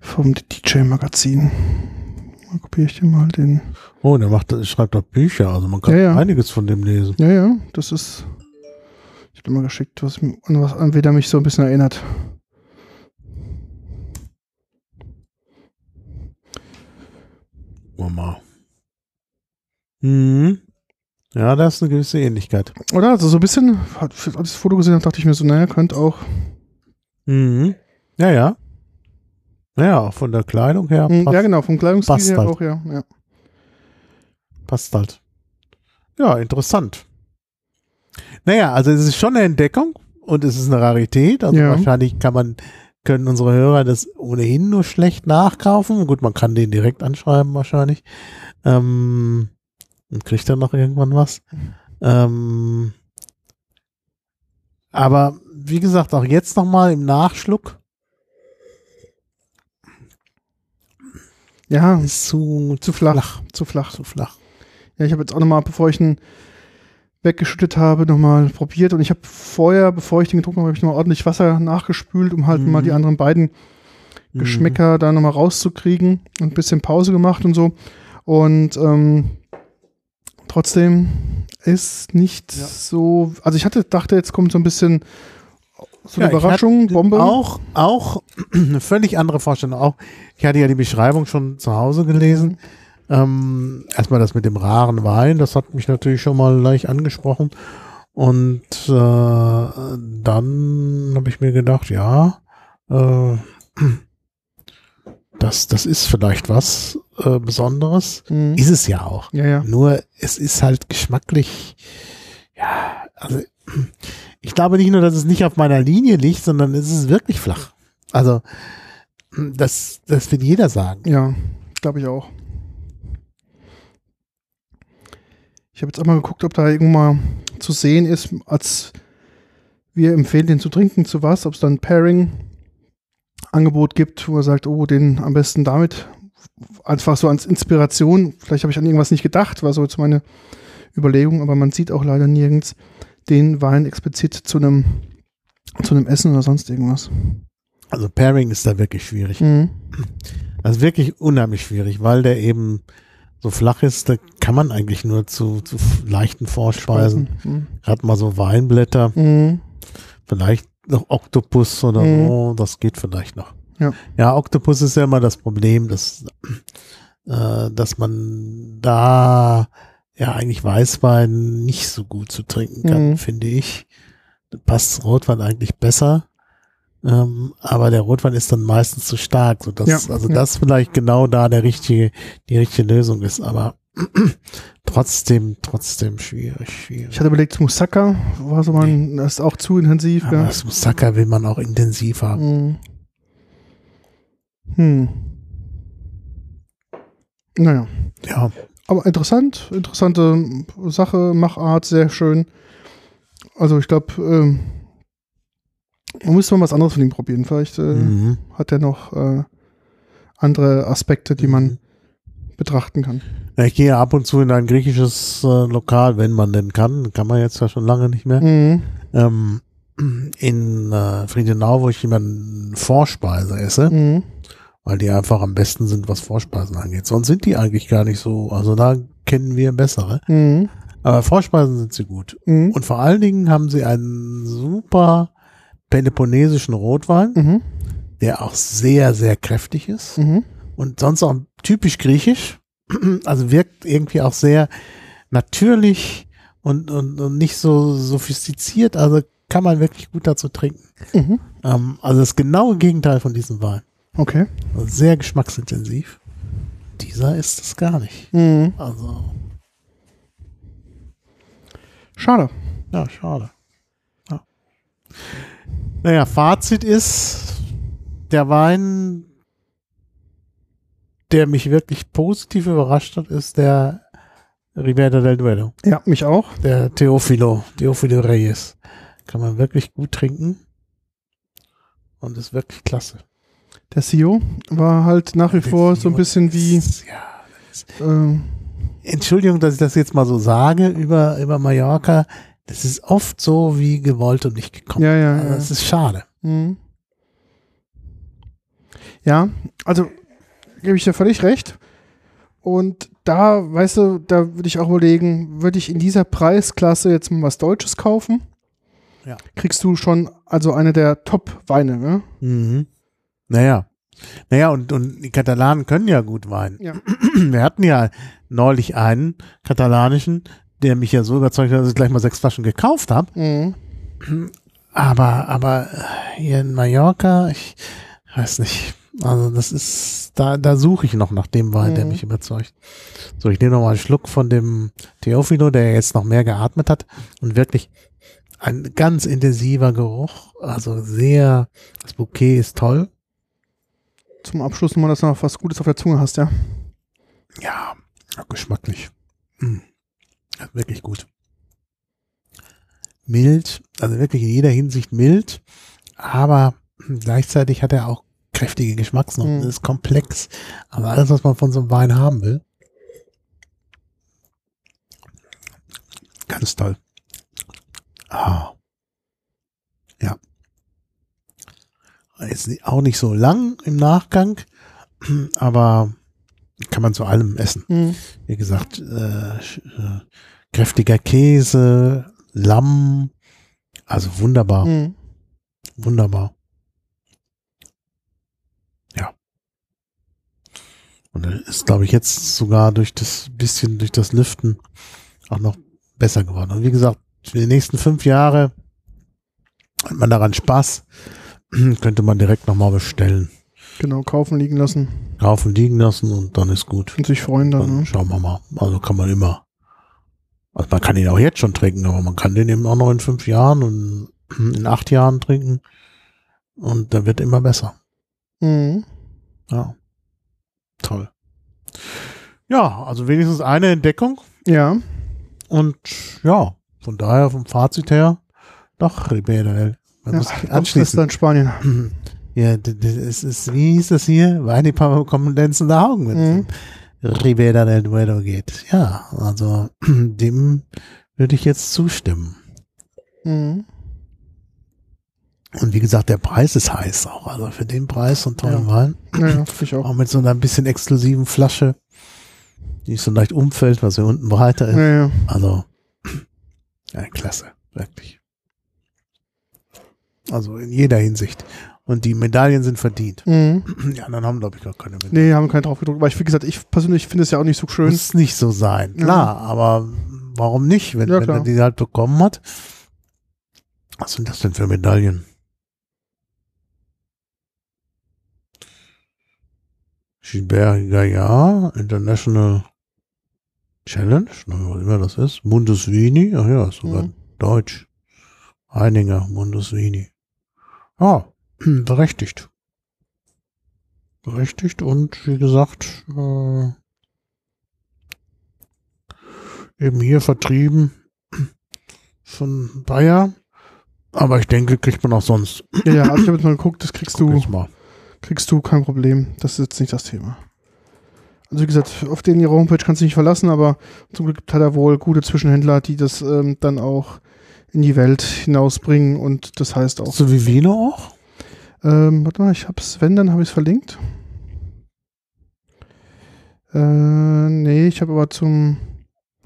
vom DJ-Magazin. Kopiere ich dir mal den. Oh, der macht, schreibt doch Bücher, also man kann Ja, ja. einiges von dem lesen. Ja, ja, das ist. Ich habe dir mal geschickt, was, an was an wen er mich so ein bisschen erinnert. Mal. Mhm. Ja, da ist eine gewisse Ähnlichkeit. Oder? Also so ein bisschen, als ich das Foto gesehen habe, dachte ich mir so, naja, könnte auch. Mhm. Ja, ja. Auch von der Kleidung her Hm, passt, ja, genau, vom Kleidungsstil her halt. auch, ja. ja. passt halt. Ja, interessant. Naja, also es ist schon eine Entdeckung und es ist eine Rarität. Also Ja. wahrscheinlich kann man, können unsere Hörer das ohnehin nur schlecht nachkaufen. Gut, man kann den direkt anschreiben wahrscheinlich. Ähm, und kriegt dann noch irgendwann was. Ähm, aber wie gesagt, auch jetzt nochmal im Nachschluck Ja, ist zu, zu flach, zu flach. Zu flach. Ja, ich habe jetzt auch nochmal, bevor ich ihn weggeschüttet habe, nochmal probiert. Und ich habe vorher, bevor ich den getrunken habe, habe ich nochmal ordentlich Wasser nachgespült, um halt Mhm. mal die anderen beiden Geschmäcker da nochmal rauszukriegen und ein bisschen Pause gemacht und so. Und ähm, trotzdem ist nicht Ja. so. Also ich hatte, dachte, jetzt kommt so ein bisschen so Ja, eine ich Überraschung, Bombe. Auch, auch <clears throat> eine völlig andere Vorstellung. Auch, ich hatte ja die Beschreibung schon zu Hause gelesen. Ähm, erstmal das mit dem raren Wein, das hat mich natürlich schon mal leicht angesprochen. Und äh, dann habe ich mir gedacht, ja, äh, <clears throat> das, das ist vielleicht was äh, Besonderes. Mhm. Ist es ja auch. Ja, ja. Nur es ist halt geschmacklich, ja, also ich glaube nicht nur, dass es nicht auf meiner Linie liegt, sondern es ist wirklich flach. Also das, das wird jeder sagen. Ja, glaube ich auch. Ich habe jetzt auch mal geguckt, ob da irgendwo mal zu sehen ist, als wir empfehlen, den zu trinken, zu was, ob es dann ein Pairing-Angebot gibt, wo er sagt, oh, den am besten damit. Einfach so als Inspiration. Vielleicht habe ich an irgendwas nicht gedacht, war so jetzt meine Überlegung, aber man sieht auch leider nirgends den Wein explizit zu einem zu einem Essen oder sonst irgendwas. Also Pairing ist da wirklich schwierig. Mhm. Also wirklich unheimlich schwierig, weil der eben so flach ist, da kann man eigentlich nur zu, zu leichten Vorspeisen, Mhm. gerade mal so Weinblätter, Mhm. vielleicht noch Oktopus oder Mhm. so, das geht vielleicht noch. Ja. ja, Oktopus ist ja immer das Problem, dass, äh, dass man da ja eigentlich Weißwein nicht so gut zu trinken kann, Mhm. finde ich. Da passt Rotwein eigentlich besser. Ähm, aber der Rotwein ist dann meistens zu stark, sodass, Ja, also ja. das vielleicht genau da der richtige, die richtige Lösung ist, aber <clears throat> trotzdem, trotzdem schwierig, schwierig. Ich hatte überlegt, Moussaka war so mal, das ist auch zu intensiv. aber gell? das Moussaka will man auch intensiv haben. Hm. Hm. Naja, Ja, aber interessant, interessante Sache, Machart, sehr schön. Also ich glaube, ähm, man müsste mal was anderes von ihm probieren. Vielleicht äh, mhm. hat er noch äh, andere Aspekte, die man betrachten kann. Ich gehe ab und zu in ein griechisches äh, Lokal, wenn man denn kann. Kann man jetzt ja schon lange nicht mehr. Mhm. Ähm, in äh, Friedenau, wo ich jemanden Vorspeise esse, Mhm. Weil die einfach am besten sind, was Vorspeisen angeht. Sonst sind die eigentlich gar nicht so. Also da kennen wir bessere. Mhm. Aber Vorspeisen sind sie gut. Mhm. Und vor allen Dingen haben sie einen super peloponnesischen Rotwein, Mhm. der auch sehr, sehr kräftig ist. Mhm. und sonst auch typisch griechisch. <clears throat> Also wirkt irgendwie auch sehr natürlich und, und, und nicht so sophistiziert. Also kann man wirklich gut dazu trinken. Mhm. Ähm, also das genaue Gegenteil von diesem Wein. Okay. Sehr geschmacksintensiv. Dieser ist es gar nicht. Mhm. Also, Schade. ja, schade. Ja. Naja, Fazit ist, der Wein, der mich wirklich positiv überrascht hat, ist der Ribera del Duero. Ja, mich auch. Der Teofilo, Teofilo Reyes. Kann man wirklich gut trinken. Und ist wirklich klasse. Der CEO war halt nach wie vor so ein bisschen wie, Ja. äh, Entschuldigung, dass ich das jetzt mal so sage über, über Mallorca. Das ist oft so wie gewollt und nicht gekommen. ja, ja, Also ja. Das ist schade. Mhm. Ja, also gebe ich dir völlig recht. Und da, weißt du, da würde ich auch überlegen, würde ich in dieser Preisklasse jetzt mal was Deutsches kaufen? Ja. Kriegst du schon also eine der Top-Weine, ne? Mhm. Naja. Naja, und, und die Katalanen können ja gut weinen. Ja. <clears throat> Wir hatten ja neulich einen katalanischen, der mich ja so überzeugt hat, dass ich gleich mal sechs Flaschen gekauft habe. Mhm. <clears throat> Aber, aber äh, hier in Mallorca, ich weiß nicht. Also das ist, da, da suche ich noch nach dem Wein, der Mhm. mich überzeugt. So, ich nehme noch mal einen Schluck von dem Teofilo, der jetzt noch mehr geatmet hat und wirklich ein ganz intensiver Geruch. Also sehr, das Bouquet ist toll. Zum Abschluss nochmal, dass du noch was Gutes auf der Zunge hast, ja? Ja, geschmacklich. Ja, Wirklich gut. Mild, also wirklich in jeder Hinsicht mild, aber gleichzeitig hat er auch kräftige Geschmacksnoten, Mhm. ist komplex. Aber alles, was man von so einem Wein haben will. Ganz toll. Ah. Ja. Ist auch nicht so lang im Nachgang, <clears throat> aber kann man zu allem essen. Mhm. Wie gesagt, äh, äh, kräftiger Käse, Lamm, also wunderbar, Mhm. wunderbar. Ja. Und ist, glaube ich, jetzt sogar durch das bisschen, durch das Lüften auch noch besser geworden. Und wie gesagt, für die nächsten fünf Jahre hat man daran Spaß, <clears throat> könnte man direkt nochmal bestellen, Genau, kaufen, liegen lassen kaufen, liegen lassen und dann ist gut. und sich freuen dann, Dann ne? schauen wir mal. Also kann man immer. Also man kann ihn auch jetzt schon trinken, aber man kann den eben auch noch in fünf Jahren und <clears throat> in acht Jahren trinken. Und der wird immer besser. Mhm. Ja. Toll. Ja, also wenigstens eine Entdeckung. Ja, Und ja, von daher vom Fazit her, doch, Ribera del. Man ja muss anschließen. in Spanien. <clears throat> Ja, es ist, wie hieß das hier? Weinliebhaber bekommen glänzende Augen, wenn Mhm. es um Ribera del Duero geht. Ja, also <clears throat> dem würde ich jetzt zustimmen. Mhm. Und wie gesagt, der Preis ist heiß auch. Also für den Preis und tollen Ja. Wein. Finde ich <clears throat> auch. Auch mit so einer bisschen exklusiven Flasche, die nicht so leicht umfällt, was ja unten breiter ist. Ja, ja. Also, ja, klasse, wirklich. Also in jeder Hinsicht. Und die Medaillen sind verdient. Mhm. Die anderen haben, glaube ich, gar keine Medaillen. Nee, haben keinen drauf gedruckt. Aber ich, wie gesagt, ich persönlich finde es ja auch nicht so schön. Muss nicht so sein. Ja. Klar, aber warum nicht, wenn, Ja, wenn er die halt bekommen hat? Was sind das denn für Medaillen? Gilbert Gaillard, International Challenge, was immer das ist. Mundusvini, ach ja, ist sogar Mhm. Deutsch. Heininger, Mundusvini. Ja, <clears throat> berechtigt. Berechtigt und wie gesagt, äh, eben hier vertrieben <clears throat> von Bayer. Aber ich denke, kriegt man auch sonst. Ja, ja, <clears throat> also ich habe jetzt mal geguckt, das kriegst Guck du, mal. kriegst du kein Problem. Das ist jetzt nicht das Thema. Also wie gesagt, auf den ihre Homepage kannst du nicht verlassen, aber zum Glück hat er wohl gute Zwischenhändler, die das ähm, dann auch in die Welt hinausbringen und das heißt auch. So wie Vino auch? Ähm, warte mal, ich hab's, wenn, dann habe ich es verlinkt. Äh, nee, ich habe aber zum,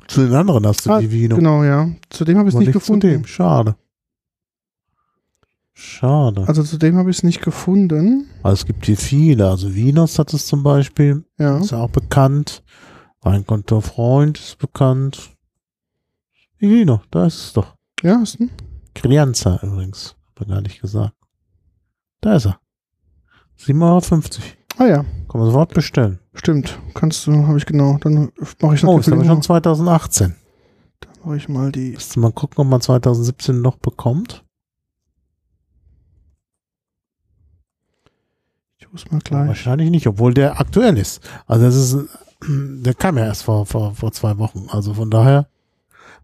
Zu den anderen hast du Ah, die Vino. genau, ja, zu dem habe ich es Aber nicht nicht zu gefunden. dem. Schade. Schade. Also zu dem habe ich es nicht gefunden. Also es gibt hier viele. Also Vinos hat es zum Beispiel. Ja, Ist ja auch bekannt. Weinkontor Freund ist bekannt. Vino, da ist es doch. Ja, ist ein, Crianza übrigens. Hab ich gar nicht gesagt. Da ist er. 7,50 Euro. ah ja, Kann man sofort bestellen. stimmt, kannst du, habe ich genau. Dann mache ich Oh, ist aber schon mal, 2018. dann mache ich mal die. Müsste mal gucken, ob man 2017 noch bekommt. Ich muss mal gleich. Wahrscheinlich nicht, obwohl der aktuell ist. Also das ist, der kam ja erst vor, vor, vor zwei Wochen. Also von daher,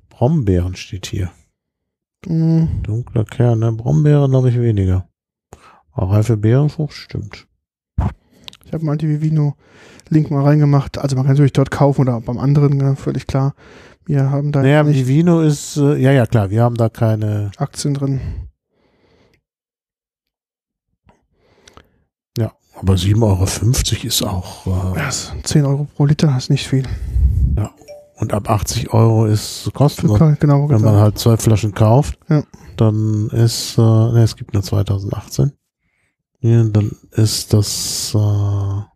Brombeeren steht hier. Hm, Dunkler Kern, ne? Brombeeren glaube ich weniger. Aber reife Beerenfrucht stimmt. habe mal die Vivino-Link mal reingemacht. Also man kann natürlich dort kaufen oder beim anderen, ja, völlig klar. Wir haben da Naja, nicht Vivino ist, äh, ja, ja, klar, wir haben da keine, Aktien drin. aber 7,50 Euro ist auch, äh, Ja, ist 10 Euro pro Liter, ist nicht viel. Und ab 80 Euro ist kostenlos. Genau, Wenn man genau. halt zwei Flaschen kauft, Ja. dann ist, äh, ne, es gibt nur 2018. Ja, dann ist das, äh, Da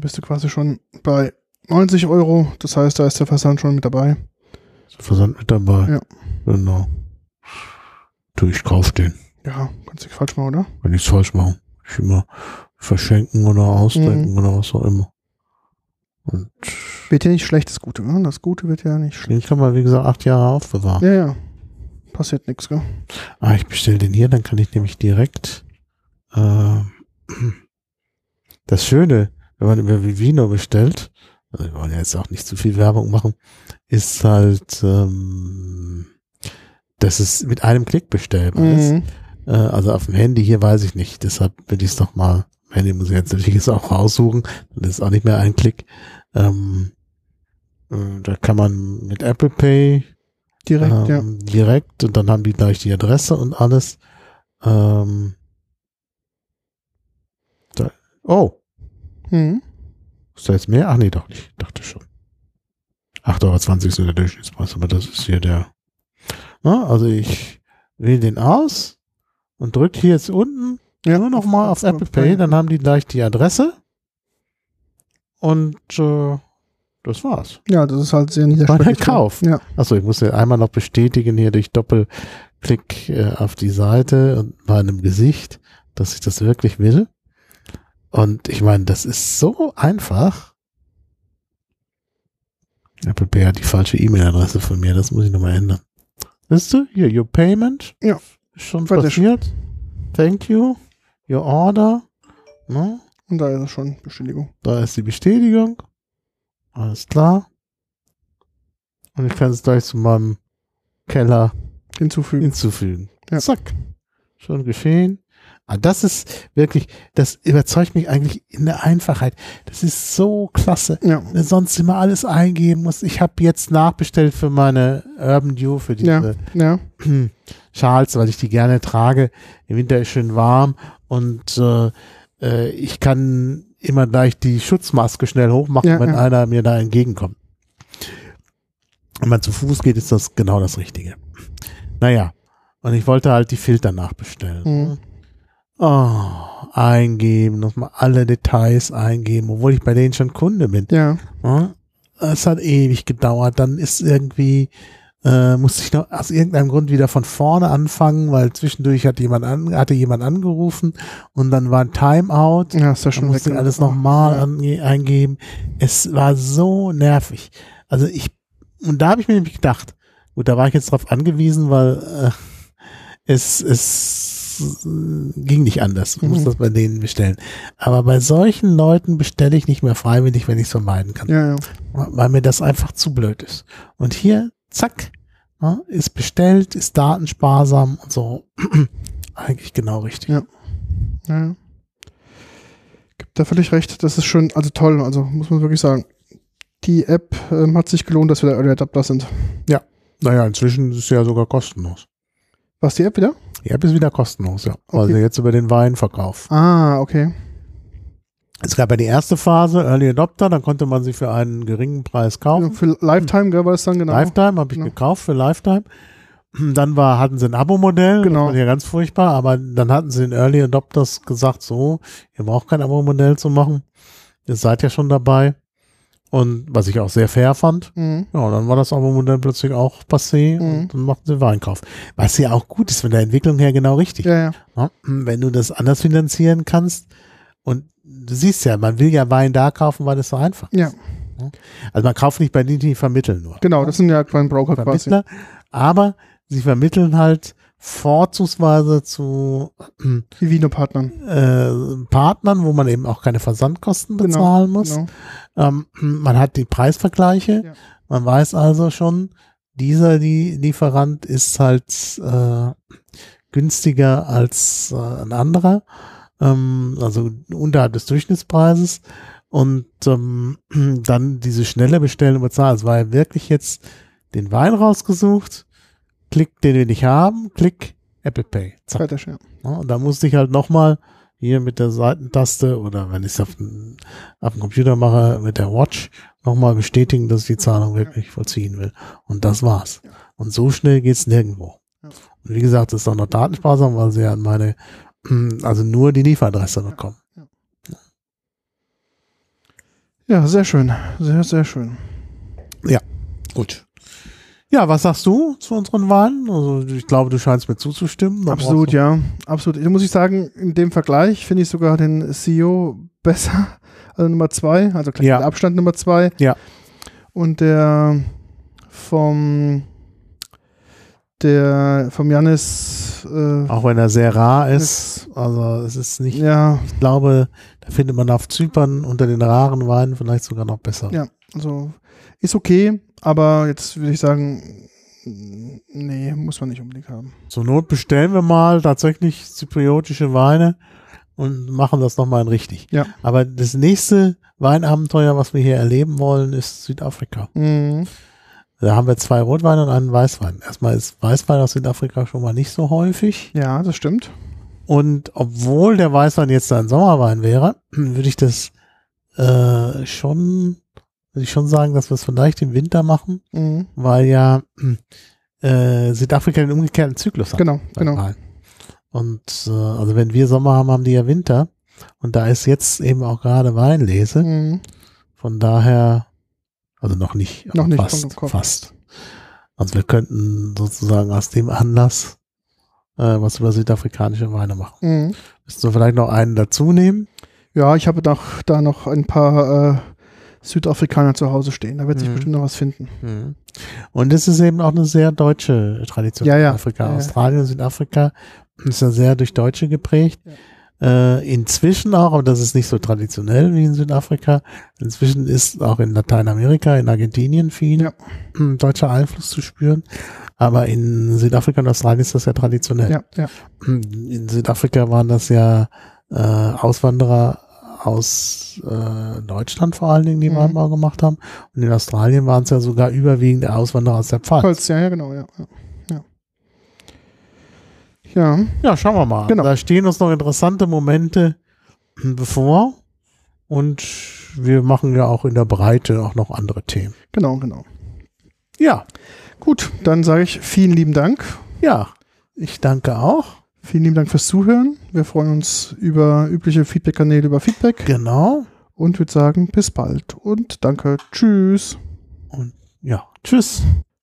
bist du quasi schon bei 90 Euro. Das heißt, da ist der Versand schon mit dabei. ist der Versand mit dabei. Ja. Genau. Du, ich kauf den. Ja, kannst dich falsch machen, oder? Wenn ich's falsch mache. Ich immer verschenken oder ausdenken Mhm. oder was auch immer. Und Wird ja nicht schlecht, das Gute, ne? Das Gute wird ja nicht schlecht. den kann man, wie gesagt, acht Jahre aufbewahren. Ja, ja. Passiert nichts, gell? Ah, ich bestelle den hier, dann kann ich nämlich direkt. Äh, <clears throat> das Schöne, wenn man über Vivino bestellt, also wir wollen ja jetzt auch nicht zu viel Werbung machen, ist halt, ähm, dass es mit einem Klick bestellbar ist. Mhm. Äh, also auf dem Handy hier weiß ich nicht. Deshalb will ich es doch mal. Handy muss ich jetzt natürlich jetzt auch raussuchen. Das ist auch nicht mehr ein Klick. Ähm, äh, da kann man mit Apple Pay Direkt, ja. ähm, direkt und dann haben die gleich die Adresse und alles. Ähm, da, oh, Mhm. ist da jetzt mehr? Ach nee, doch nicht. Dachte schon. 8,20 Euro ist der Durchschnittspreis, aber das ist hier der. Na, also ich wähle den aus und drücke hier jetzt unten Ja, nur noch mal auf Apple Pay, dann haben die gleich die Adresse und äh, das war's. Ja, das ist halt sehr War niederschwellig. der Kauf. Ja. Achso, ich muss ja einmal noch bestätigen hier durch Doppelklick äh, auf die Seite und bei einem Gesicht, dass ich das wirklich will. Und ich meine, das ist so einfach. Apple Pay hat die falsche E-Mail-Adresse von mir, das muss ich nochmal ändern. Siehst du? Hier, your payment. Ja. Schon Fertig. passiert. Thank you. Your order. Ne? Und da ist es schon Bestätigung. Da ist die Bestätigung. Alles klar. Und ich kann es gleich zu meinem Keller Hinzufügen. hinzufügen. Ja. Zack. Schon geschehen. Ah, das ist wirklich, das überzeugt mich eigentlich in der Einfachheit. Das ist so klasse. Ja. Wenn sonst immer alles eingeben musst. Ich habe jetzt nachbestellt für meine Urban Dew, für diese Ja. Ja. <clears throat> Schals, weil ich die gerne trage. Im Winter ist schön warm und äh, äh, ich kann immer gleich die Schutzmaske schnell hochmachen, Ja, wenn ja. einer mir da entgegenkommt. Wenn man zu Fuß geht, ist das genau das Richtige. Naja, und ich wollte halt die Filter nachbestellen. Mhm. Oh, eingeben, nochmal alle Details eingeben, obwohl ich bei denen schon Kunde bin. Ja. Ja, Es hat ewig gedauert. Dann ist irgendwie, äh, musste ich noch aus irgendeinem Grund wieder von vorne anfangen, weil zwischendurch hat jemand an, hatte jemand angerufen und dann war ein Timeout. Ja, ist ja schon musste ich alles nochmal Ja. eingeben. Es war so nervig. Also ich, und da habe ich mir nämlich gedacht, gut, da war ich jetzt drauf angewiesen, weil äh, es, es ging nicht anders. Ich muss Mhm. das bei denen bestellen. Aber bei solchen Leuten bestelle ich nicht mehr freiwillig, wenn ich es vermeiden kann Ja, ja. weil mir das einfach zu blöd ist. Und hier, zack, ja, ist bestellt, ist datensparsam und so. <clears throat> Eigentlich genau richtig. Ja. Ja, ja. Gibt da völlig recht. Das ist schon, also toll. Also muss man wirklich sagen. Die App ähm, hat sich gelohnt, dass wir da Early Adapter sind. Naja, inzwischen ist es ja sogar kostenlos. Was, die App wieder? Die App ist wieder kostenlos, ja. Okay. sie jetzt über den Weinverkauf. Ah, okay. Es gab ja die erste Phase, Early Adopter, dann konnte man sie für einen geringen Preis kaufen. Für Lifetime, gell, war das dann genau. Lifetime habe ich Genau. gekauft für Lifetime. Dann war, hatten sie ein Abo-Modell, Genau. das war ja ganz furchtbar, aber dann hatten sie den Early Adopters gesagt, so, ihr braucht kein Abo-Modell zu machen. Ihr seid ja schon dabei. Und was ich auch sehr fair fand. Mhm. Ja, dann war das Abo-Modell plötzlich auch passé Mhm. und dann machten sie Weinkauf. Was ja auch gut ist von der Entwicklung her genau richtig. Ja. Ja, Wenn du das anders finanzieren kannst und du siehst ja, man will ja Wein da kaufen, weil das so einfach ist. Ja, Also man kauft nicht bei denen, die vermitteln nur. genau. Das sind ja kein Broker quasi. Aber sie vermitteln halt vorzugsweise zu Die Vino-Partnern. äh, Partnern, wo man eben auch keine Versandkosten Genau, bezahlen muss. Genau. Ähm, man hat die Preisvergleiche. Ja. Man weiß also schon, dieser die Lieferant ist halt äh, günstiger als äh, ein anderer. Ähm, also unterhalb des Durchschnittspreises und ähm, <clears throat> dann diese schnelle Bestellen und bezahlen. Es war ja wirklich jetzt den Wein rausgesucht, klick, den wir nicht haben, klick, Apple Pay. Zack. Fertig, ja. Und da musste ich halt nochmal hier mit der Seitentaste oder wenn ich es auf, dem- auf dem Computer mache, mit der Watch nochmal bestätigen, dass ich die Zahlung wirklich vollziehen will. Und das war's. Und so schnell geht's nirgendwo. Und wie gesagt, das ist auch noch datensparsam, weil sie ja an meine, <clears throat> also nur die Lieferadresse bekommen. Ja, sehr schön. Sehr, sehr schön. Gut. Ja, was sagst du zu unseren Wahlen? Also ich glaube, du scheinst mir zuzustimmen. Absolut, ja. Absolut. Da muss ich sagen, in dem Vergleich finde ich sogar den CEO besser. <laughs> Also Nummer zwei, also Ja. Abstand Nummer zwei. Ja. Und der vom der vom Janis äh, Auch wenn er sehr rar ist. ist, Also es ist nicht, ja, ich glaube, da findet man auf Zypern unter den raren Weinen vielleicht sogar noch besser. Ja. also ist okay, aber jetzt würde ich sagen, nee, muss man nicht unbedingt haben. Zur Not bestellen wir mal tatsächlich zypriotische Weine und machen das nochmal in richtig. Ja. Aber das nächste Weinabenteuer, was wir hier erleben wollen, ist Südafrika. Mhm. Da haben wir zwei Rotweine und einen Weißwein. Erstmal ist Weißwein aus Südafrika schon mal nicht so häufig. Ja, das stimmt. Und obwohl der Weißwein jetzt ein Sommerwein wäre, <clears throat> würde ich das äh, schon, würde ich schon sagen, dass wir es vielleicht im Winter machen, Mhm. weil ja <clears throat> äh, Südafrika den umgekehrten Zyklus hat. Genau, genau. Wein. Und äh, also wenn wir Sommer haben, haben die ja Winter. Und da ist jetzt eben auch gerade Weinlese. Mhm. Von daher, also noch nicht, Noch nicht, fast, fast. Also wir könnten sozusagen aus dem Anlass äh, was über südafrikanische Weine machen. Mhm. Müsstest du vielleicht noch einen dazu nehmen? Ja, ich habe noch, da noch ein paar äh, Südafrikaner zu Hause stehen. Da wird sich Mhm. bestimmt noch was finden. Und es ist eben auch eine sehr deutsche Tradition Ja, ja. in Afrika. Ja. Australien Südafrika ist ja sehr durch Deutsche geprägt. Äh, inzwischen auch, aber das ist nicht so traditionell wie in Südafrika. Inzwischen ist auch in Lateinamerika, in Argentinien viel Ja. <clears throat> deutscher Einfluss zu spüren. Aber in Südafrika und Australien ist das ja traditionell. Ja, ja. <clears throat> In Südafrika waren das ja äh, Auswanderer aus äh, Deutschland vor allen Dingen, die Mhm. Weinbau gemacht haben. Und in Australien waren es ja sogar überwiegend Auswanderer aus der Pfalz. Holz, ja, ja, genau. Ja, ja. Ja. Ja, schauen wir mal. Genau. Da stehen uns noch interessante Momente bevor. Und wir machen ja auch in der Breite auch noch andere Themen. genau, genau. Ja, Gut, dann sage ich vielen lieben Dank. ja. Ich danke auch. Vielen lieben Dank fürs Zuhören. Wir freuen uns über übliche Feedback-Kanäle, über Feedback Genau. und würde sagen, bis bald und danke. Tschüss. Und ja, tschüss.